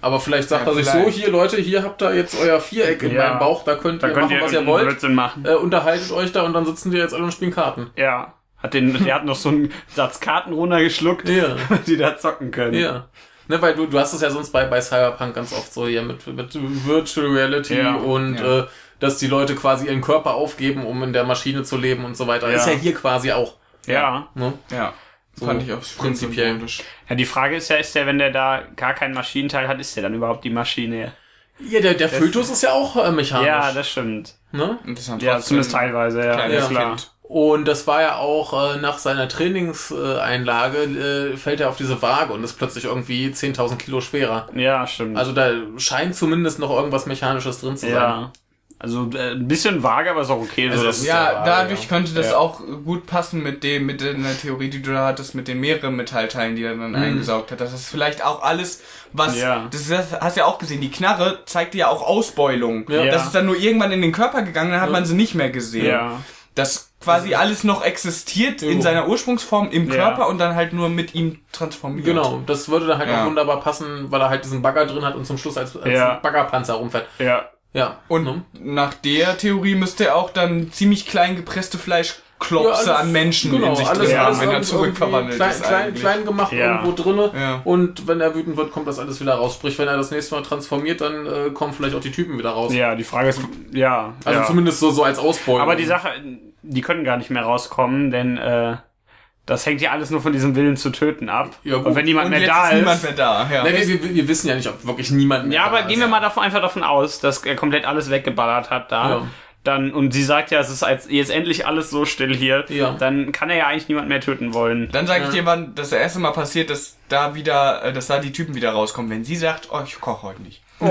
aber vielleicht sagt Ja, er sich so, hier Leute, hier habt ihr jetzt euer Viereck in Ja. meinem Bauch, da könnt Da ihr könnt machen, ihr was ihr wollt. Blödsinn machen. Äh, unterhaltet euch da und dann sitzen wir jetzt alle und spielen Karten. Ja. Hat den, der hat noch so einen Satz Karten runtergeschluckt, Ja. die da zocken können. Ja. Ne, weil du, du hast es ja sonst bei, bei Cyberpunk ganz oft so hier mit, mit Virtual Reality Ja. und Ja. Äh, dass die Leute quasi ihren Körper aufgeben, um in der Maschine zu leben und so weiter. Ja. Ist ja hier quasi auch. Ja. Ne? ja, So fand ich auch prinzipiell. Ja, die Frage ist ja, ist der, wenn der da gar keinen Maschinenteil hat, ist der dann überhaupt die Maschine? Ja, der, der Fötus ist ja auch äh, mechanisch. Ja, das stimmt. ne? Ja, zumindest teilweise, ja. ja klar. Und das war ja auch äh, nach seiner Trainingseinlage, äh, fällt er auf diese Waage und ist plötzlich irgendwie 10.000 Kilo schwerer. Ja, stimmt. Also da scheint zumindest noch irgendwas Mechanisches drin zu sein. ja. Also äh, ein bisschen vage, aber ist auch okay. Also so, das- das, Ja, Ja, dadurch ja. könnte das Ja. auch gut passen mit dem, mit der Theorie, die du da hattest, mit den mehreren Metallteilen, die er dann eingesaugt hat. Das ist vielleicht auch alles, was, Ja. das, das hast du ja auch gesehen, die Knarre zeigte ja auch Ausbeulung. Ja. Das ist dann nur irgendwann in den Körper gegangen, dann hat man sie nicht mehr gesehen. ja. Dass quasi alles noch existiert in seiner Ursprungsform im Ja. Körper und dann halt nur mit ihm transformiert. Genau, das würde dann halt Ja. auch wunderbar passen, weil er halt diesen Bagger drin hat und zum Schluss als, als Ja. Baggerpanzer rumfährt. Ja. Ja. Und ne? nach der Theorie müsste er auch dann ziemlich klein gepresste Fleischklopse Ja, an Menschen genau, in sich alles, drin haben, wenn er zurückverwandelt klein, ist. klein, klein gemacht Ja. irgendwo drinne. Ja. Und wenn er wütend wird, kommt das alles wieder raus. Sprich, wenn er das nächste Mal transformiert, dann äh, kommen vielleicht auch die Typen wieder raus. Ja, die Frage ist, ja. Also ja. zumindest so, so als Ausbeute. Aber die Sache, die können gar nicht mehr rauskommen, denn äh, das hängt ja alles nur von diesem Willen zu töten ab. Ja, gut. Und wenn niemand Und mehr jetzt da ist ist. niemand mehr da. Ja. Nee, wir, wir, wir wissen ja nicht, ob wirklich niemand mehr ja, aber da gehen ist. wir mal davon, einfach davon aus, dass er komplett alles weggeballert hat da. Ja. Dann, und sie sagt ja, es ist als, jetzt endlich alles so still hier. Ja. Dann kann er ja eigentlich niemand mehr töten wollen. Dann sage ich dir, wann das erste Mal passiert, dass da wieder, äh, dass da die Typen wieder rauskommen. Wenn sie sagt, oh, ich koche heute nicht. Bumm!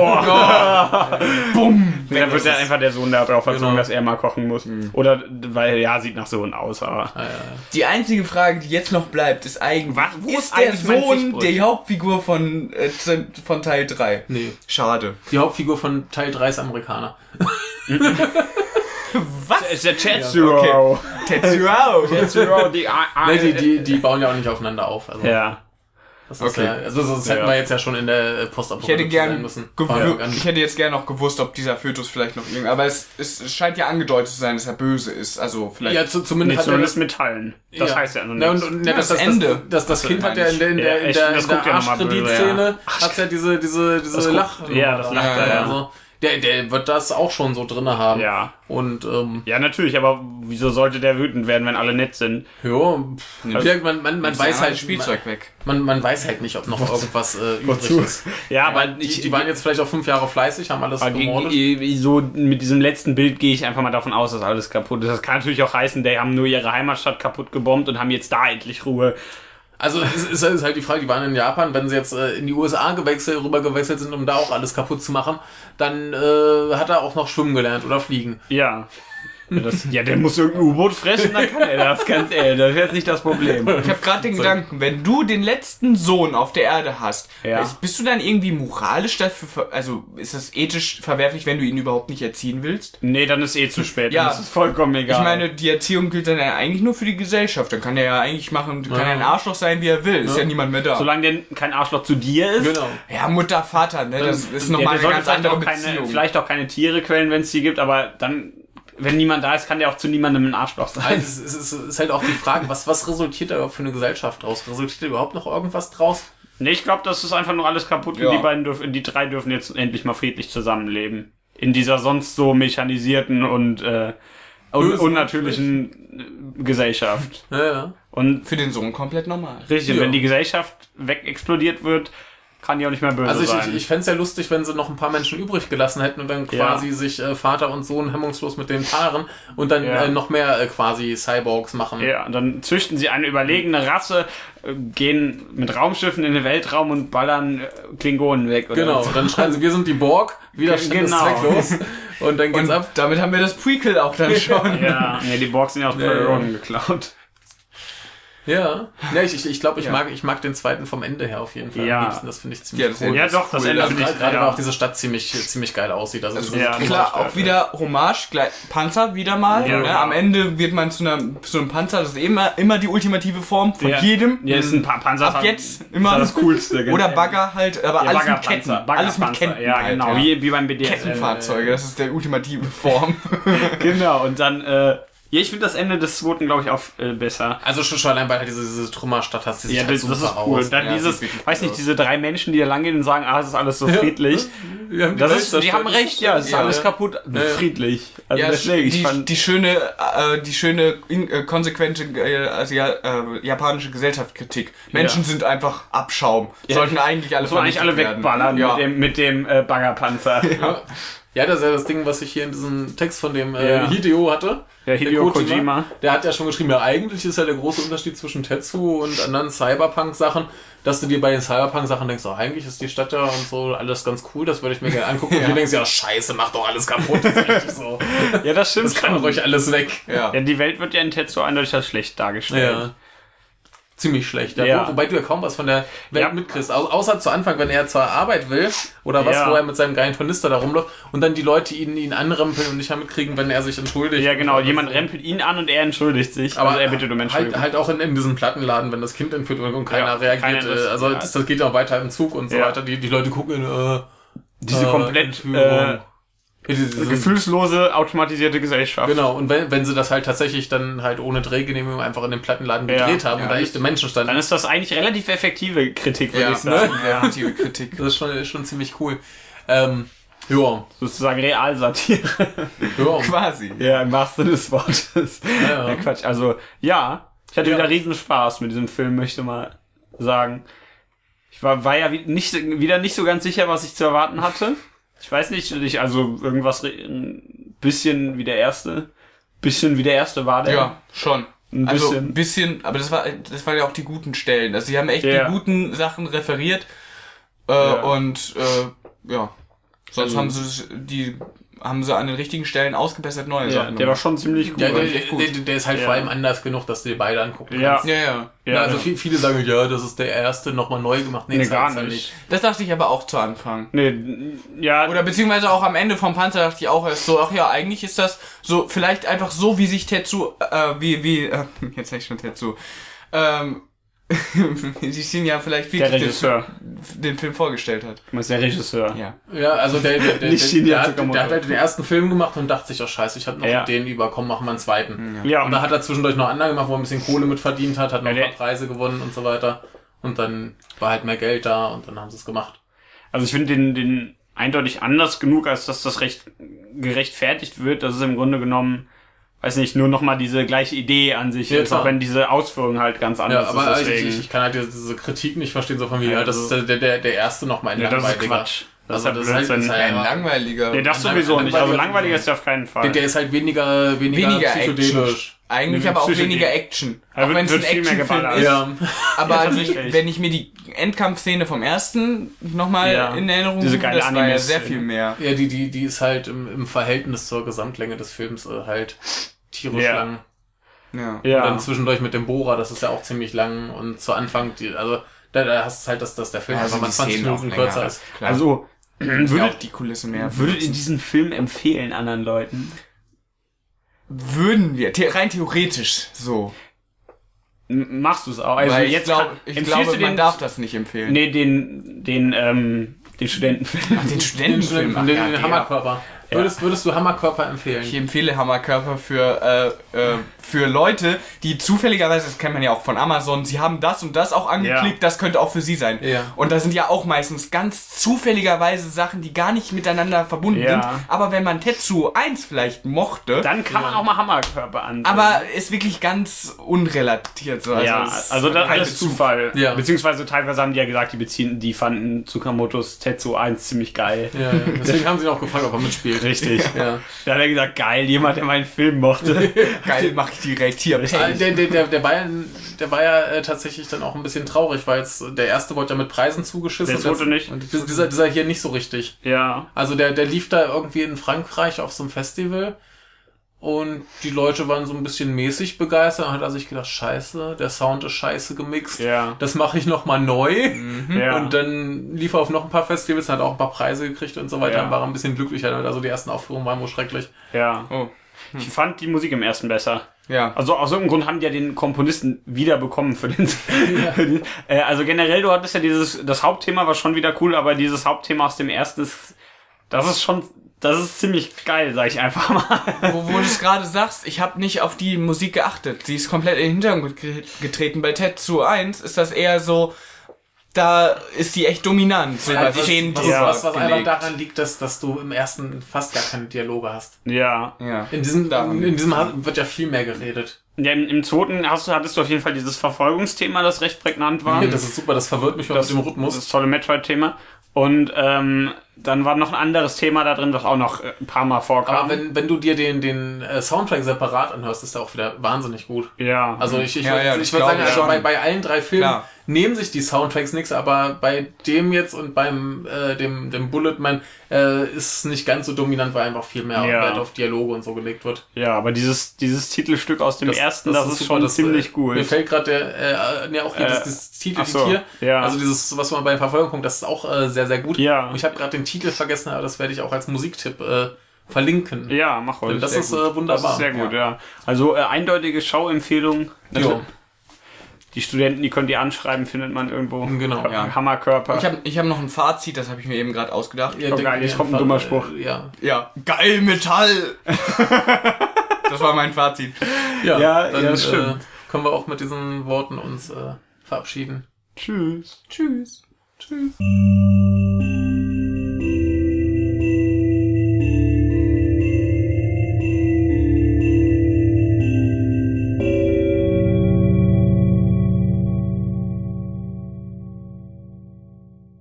Dann wird es. einfach der Sohn darauf erzogen, Genau. dass er mal kochen muss. Oder, weil, ja, sieht nach Sohn aus, aber. Ja, ja. Die einzige Frage, die jetzt noch bleibt, ist eigentlich, Was? Wo ist ist der Sohn die Hauptfigur von, äh, von Teil 3? Nee. Schade. Die Hauptfigur von Teil 3 ist Amerikaner. Was? Ist der Tetsuo. Tetsuo. Tetsuo, die, ah, Nee, die, die, die bauen ja auch nicht aufeinander auf. Also, Ja. das ist Okay. ja, also das hätten Ja. wir jetzt ja schon in der äh, Ich Postapokalypse hätte gern, sein müssen. ich hätte jetzt gern noch gewusst, ob dieser Fötus vielleicht noch irgend, aber es, es, es scheint ja angedeutet zu sein, dass er böse ist. Also vielleicht. Ja, zu, zumindest hat er das, Metallen. Das ja. heißt ja noch nichts. und, und, Ja, das, das das, Ende. Das, das, Das Kind hat ja in der, in Ja, der, in der, in der ja mal böse, Arschkreditszene, hat ja diese, diese, diese Lach. ja, das lacht er, ja. Also, der, der wird das auch schon so drinne haben. Ja. Und, ähm, Ja, natürlich, aber wieso sollte der wütend werden, wenn alle nett sind? ja, pff, ja, man, man, man weiß halt, Spielzeug weg. man, man weiß halt nicht, ob noch irgendwas äh, übrig ist. Ja, aber die, ich, die waren jetzt vielleicht auch fünf Jahre fleißig, haben alles gemordet. ge- ge- so mit diesem letzten Bild gehe ich einfach mal davon aus, dass alles kaputt ist. Das kann natürlich auch heißen, die haben nur ihre Heimatstadt kaputt gebombt und haben jetzt da endlich Ruhe. Also es ist, ist halt die Frage, die waren in Japan, wenn sie jetzt äh, in die USA gewechselt, rüber gewechselt sind, um da auch alles kaputt zu machen, dann äh, hat er auch noch schwimmen gelernt oder fliegen. Ja. Ja, das, ja, der muss irgendein U-Boot fressen, dann kann er das, ganz ehrlich. Das ist jetzt nicht das Problem. Ich habe gerade den Gedanken, wenn du den letzten Sohn auf der Erde hast, Ja. ist- bist du dann irgendwie moralisch dafür, also ist das ethisch verwerflich, wenn du ihn überhaupt nicht erziehen willst? Nee, dann ist eh zu spät. Ja. Dann ist es vollkommen egal. Ich meine, die Erziehung gilt dann ja eigentlich nur für die Gesellschaft. Dann kann er ja eigentlich machen, kann er ein Arschloch sein, wie er will. Ist ja niemand mehr da. solange der kein Arschloch zu dir ist. Genau. ja, Mutter, Vater, ne? Das ist Ja, nochmal der eine ganz andere auch, keine, Beziehung. vielleicht auch keine Tiere quälen, wenn es die gibt, aber dann, wenn niemand da ist, kann der auch zu niemandem ein Arschloch sein. Also es, ist, es ist halt auch die Frage, was, was resultiert da überhaupt für eine Gesellschaft draus? Resultiert da überhaupt noch irgendwas draus? Nee, ich glaube, das ist einfach nur alles kaputt Ja. und die beiden dürfen, die drei dürfen jetzt endlich mal friedlich zusammenleben. In dieser sonst so mechanisierten und äh, un unnatürlichen Gesellschaft. Ja, ja. Und Für den Sohn komplett normal. richtig, Ja. wenn die Gesellschaft wegexplodiert wird, kann die auch nicht mehr böse Also ich, sein. ich, ich fände es ja lustig, wenn sie noch ein paar Menschen übrig gelassen hätten und dann Ja. quasi sich äh, Vater und Sohn hemmungslos mit denen paaren und dann Ja. äh, noch mehr äh, quasi Cyborgs machen. ja, und dann züchten sie eine überlegene Rasse, äh, gehen mit Raumschiffen in den Weltraum und ballern äh, Klingonen weg. Oder Genau, so. dann schreien sie, wir sind die Borg, Widerstand Genau. ist zwecklos. Und dann geht's Und ab. damit haben wir das Prequel auch dann schon. Ja, nee, die Borgs sind ja aus Ja, ja. Periroden geklaut. Ja, ja ich, ich, ich glaube, ich, Ja. mag, ich mag den zweiten vom Ende her auf jeden Fall Ja. am liebsten. Das finde ich ziemlich Ja, das cool. Ja, doch, das cool. Ende Also finde ich Gerade gerade ja. weil auch diese Stadt ziemlich, ziemlich geil aussieht. Also, Also so- Ja, klar, auch wieder Hommage, gleich, Panzer wieder mal. Ja, ne? genau. Am Ende wird man zu, einer, zu einem Panzer, das ist immer, immer die ultimative Form von Ja. jedem. Ja, ist ein pa Panzer. Ab jetzt immer. das Coolste. ganz Oder. Bagger halt, aber Ja, alles mit Baggerpanzer, Ketten. Alles mit Ketten. Ja, halt, genau, ja. Wie, wie beim BDSM. Kettenfahrzeuge, das ist der ultimative Form. Genau, und dann, äh, ja, ich finde das Ende des zweiten, glaube ich, auch äh, besser. also schon, schon allein, weil halt diese, diese Trümmerstadt hast, die sieht Ja, halt das, das ist cool. aus. Dann Ja, dieses, weiß nicht, diese drei Menschen, die da langgehen und sagen, ah, es ist alles so friedlich. Die Das ist, die haben recht, ja, es ist Ja, alles ja. kaputt. Friedlich. Also ja, deswegen, ich die, fand, die schöne, äh, die schöne, in, äh, konsequente, äh, also, ja, äh, japanische Gesellschaftskritik. Menschen Ja. sind einfach Abschaum. Sollten eigentlich alle eigentlich alle wegballern Ja. mit dem, mit dem äh, Baggerpanzer. Ja. ja, das ist ja das Ding, was ich hier in diesem Text von dem äh, Ja. Hideo hatte. Ja, Hideo Kojima. Der hat ja schon geschrieben, ja, eigentlich ist ja der große Unterschied zwischen Tetsu und anderen Cyberpunk-Sachen, dass du dir bei den Cyberpunk-Sachen denkst, oh, eigentlich ist die Stadt ja und so alles ganz cool, das würde ich mir gerne angucken. Und du denkst, ja, scheiße, mach doch alles kaputt. Das ist so. Ja, das stimmt Das kann ruhig alles weg. Ja. Ja, die Welt wird ja in Tetsu eindeutig als schlecht dargestellt. Ziemlich schlecht. Ja. Ja. Wo, wobei du ja kaum was von der Welt Ja. mitkriegst. Au außer zu Anfang, wenn er zur Arbeit will oder was, wo er mit seinem geilen Tornister da rumläuft und dann die Leute ihn, ihn anrempeln und nicht mehr mitkriegen, wenn er sich entschuldigt. Ja, genau. Jemand rempelt ihn an und er entschuldigt sich. Aber also er bittet um halt, Entschuldigung. halt auch in, in diesem Plattenladen, wenn das Kind entführt wird und keiner reagiert. keiner äh, also das, das geht ja auch weiter im Zug und so weiter. Die, die Leute gucken, äh, Diese äh, komplett äh, gefühlslose, automatisierte Gesellschaft. Genau, und wenn, wenn sie das halt tatsächlich dann halt ohne Drehgenehmigung einfach in den Plattenladen Ja. gedreht haben Ja. und da echte Menschen standen, Dann ist das eigentlich relativ effektive Kritik, würde Ja, ich sagen. ne? Ja. Effektive Kritik. das ist schon, ist schon ziemlich cool. Ähm, ja, Sozusagen Realsatire. ja. Quasi. ja, im wahrsten Sinne des Wortes. Ja. Ja, Quatsch. Also, ja. Ich hatte Ja. wieder riesen Spaß mit diesem Film, möchte mal sagen. Ich war, war ja nicht, wieder nicht so ganz sicher, was ich zu erwarten hatte. Ich weiß nicht, ich, also irgendwas ein bisschen wie der erste. Bisschen wie der erste war der. Ja, schon. Ein Also bisschen. ein bisschen, aber das war das waren ja auch die guten Stellen. Also sie haben echt Ja. die guten Sachen referiert. Äh, Ja. Und äh, ja. Sonst Also- haben sie die haben sie an den richtigen Stellen ausgebessert neue ja, Sachen. der war schon ziemlich gut. Ja, der, der, der ist halt Ja. vor allem anders genug, dass du dir beide angucken Ja. kannst. ja, ja. ja, Ja, also viel, viele sagen, ja, das ist der erste, nochmal neu gemacht. nee, das gar halt nicht. Das dachte ich aber auch zu Anfang. Nee, ja, Oder beziehungsweise auch am Ende vom Panzer dachte ich auch erst so, ach ja, eigentlich ist das so, vielleicht einfach so, wie sich Tetsu, äh, wie, wie, äh, jetzt sag ich schon Tetsu, ähm, sich ihn ja vielleicht der wirklich Regisseur. den, den Film vorgestellt hat. Du meinst der Regisseur. Ja. Ja, also der, der, der, Nicht der, der, hat, der hat halt den ersten Film gemacht und dachte sich, oh scheiße, ich habe noch Ja. den über, komm, machen wir einen zweiten. Ja, Und und dann hat er zwischendurch noch andere gemacht, wo er ein bisschen Kohle mit verdient hat, hat noch Ja, ein paar der- Preise gewonnen und so weiter. Und dann war halt mehr Geld da und dann haben sie es gemacht. Also ich finde den, den eindeutig anders genug, als dass das recht gerechtfertigt wird. Das ist im Grunde genommen, weiß nicht, nur nochmal diese gleiche Idee an sich Ja, ist, klar. auch wenn diese Ausführung halt ganz Ja, anders aber ist. ich, Deswegen. ich, ich kann halt diese Kritik nicht verstehen, so von wie, Ja, ja, das also- ist der, der, der erste nochmal ein ja, das ist. Quatsch. Das Also ist das ja ist halt- Blödsinn. ist halt- Ein langweiliger. nee, das sowieso nicht. Also langweiliger- langweilig ist der auf keinen Fall. Der, ist halt weniger, weniger, weniger Action. psychedelisch. Eigentlich aber auch weniger Action. Da Auch wenn es ein wird viel mehr Actionfilm geballert. ist. Ja. Aber Ja, die, wenn ich mir die Endkampfszene vom ersten nochmal Ja. in Erinnerung Diese rufe, geile das war ja sehr viel mehr. Ja, die, die, die ist halt im, im Verhältnis zur Gesamtlänge des Films äh, halt tierisch Ja. lang. Ja. Und ja. dann zwischendurch mit dem Bohrer, das ist ja auch ziemlich lang. Und zu Anfang, die, also da, da hast du halt, dass, dass der Film einfach mal 20 Szenen auch Minuten kürzer ist. Klar. Also, ja, würdet, auch die Kulisse mehr. würdet ihr diesen Film empfehlen anderen Leuten? Würden wir, rein theoretisch so. Machst du es auch? Also Weil ich, jetzt glaub, kann- ich empfiehlst glaube, du man den, darf das nicht empfehlen. Nee, den, den, ähm, den Studentenfilm. Den Studentenfilm. Den, den, ach ja, den der. Hammerkörper. Würdest, würdest du Hammerkörper empfehlen? Ich empfehle Hammerkörper für, äh, äh, für Leute, die zufälligerweise, das kennt man ja auch von Amazon, sie haben das und das auch angeklickt, Ja. das könnte auch für sie sein. Ja. Und da sind ja auch meistens ganz zufälligerweise Sachen, die gar nicht miteinander verbunden Ja. sind. Aber wenn man Tetsu 1 vielleicht mochte, Dann kann man auch mal Hammerkörper ansehen. aber ist wirklich ganz unrelatiert. So. Also ja, es- also das alles Zufall. Ja. Beziehungsweise teilweise haben die ja gesagt, die beziehen, die fanden Tsukamotos Tetsu 1 ziemlich geil. Ja, ja. Deswegen haben sie auch gefragt, ob er mitspielt. Richtig. Ja. Da hat er gesagt, geil, jemand, der meinen Film mochte. Geil, mach ich direkt hier. Ah. Der, der, der, der, Bayern, der war ja äh, tatsächlich dann auch ein bisschen traurig, weil jetzt der erste wurde ja mit Preisen zugeschissen. Der zweite nicht. Und dieser, dieser hier nicht so richtig. ja. Also der, der lief da irgendwie in Frankreich auf so einem Festival und die Leute waren so ein bisschen mäßig begeistert. Dann hat er sich gedacht, scheiße, der Sound ist scheiße gemixt. Ja. Das mache ich nochmal neu. ja. Und dann lief er auf noch ein paar Festivals, hat auch ein paar Preise gekriegt und so weiter. Ja. Dann war er ein bisschen glücklicher. damit. Also die ersten Aufführungen waren wohl schrecklich. ja. Oh. Ich fand die Musik im ersten besser. Ja. Also aus irgendeinem Grund haben die ja den Komponisten wiederbekommen für den. für den äh, also generell, du hattest ja dieses, das Hauptthema war schon wieder cool, aber dieses Hauptthema aus dem ersten ist, das ist schon, das ist ziemlich geil, sag ich einfach mal. Wo, wo du es gerade sagst, ich habe nicht auf die Musik geachtet. Sie ist komplett in den Hintergrund ge- getreten. Bei Tetsu 1 ist das eher so, da ist die echt dominant. So bei was, was, was, was einfach daran liegt, dass, dass du im ersten fast gar keine Dialoge hast. Ja. Ja. In diesem, Daran in diesem wird ja viel mehr geredet. ja im, Im zweiten hast du, hattest du auf jeden Fall dieses Verfolgungsthema, das recht prägnant war. Ja, das ist super, das verwirrt mich das, mit dem Rhythmus. das tolle Metroid-Thema. Und ähm, dann war noch ein anderes Thema da drin, was auch noch äh, ein paar Mal vorkam. Aber wenn, wenn du dir den, den äh, Soundtrack separat anhörst, ist der auch wieder wahnsinnig gut. ja. Also ich, ich Ja, würde ja, ich das würd glaub sagen, ich also schon. bei, bei allen drei Filmen Klar. Nehmen sich die Soundtracks nichts, aber bei dem jetzt und beim äh, dem, dem Bulletman äh, ist es nicht ganz so dominant, weil einfach viel mehr Ja. Wert auf Dialoge und so gelegt wird. ja, aber dieses, dieses Titelstück aus dem ersten, das, ist, super, schon das, ziemlich äh, gut. Mir fällt gerade der, äh, ne, auch hier Äh, das, das Titel so, hier. ja. Also dieses, was man bei Verfolgung kommt, das ist auch äh, sehr, sehr gut. Ja. Und ich habe gerade den Titel vergessen, aber das werde ich auch als Musiktipp äh, verlinken. ja, mach ruhig. Denn das sehr ist gut. äh, Das wunderbar. ist sehr gut, ja. Also äh, eindeutige Schauempfehlung. Jo. Die Studenten, die könnt ihr anschreiben, findet man irgendwo. Genau, ja. Hammerkörper. Ich habe ich hab noch ein Fazit, das habe ich mir eben gerade ausgedacht. Ja, Oh, geil, jetzt kommt ein dummer Spruch. Äh, ja. Ja, geil Metall. das war mein Fazit. Ja, Ja, dann ja, stimmt. Äh, können wir auch mit diesen Worten uns äh, verabschieden. Tschüss. Tschüss. Tschüss.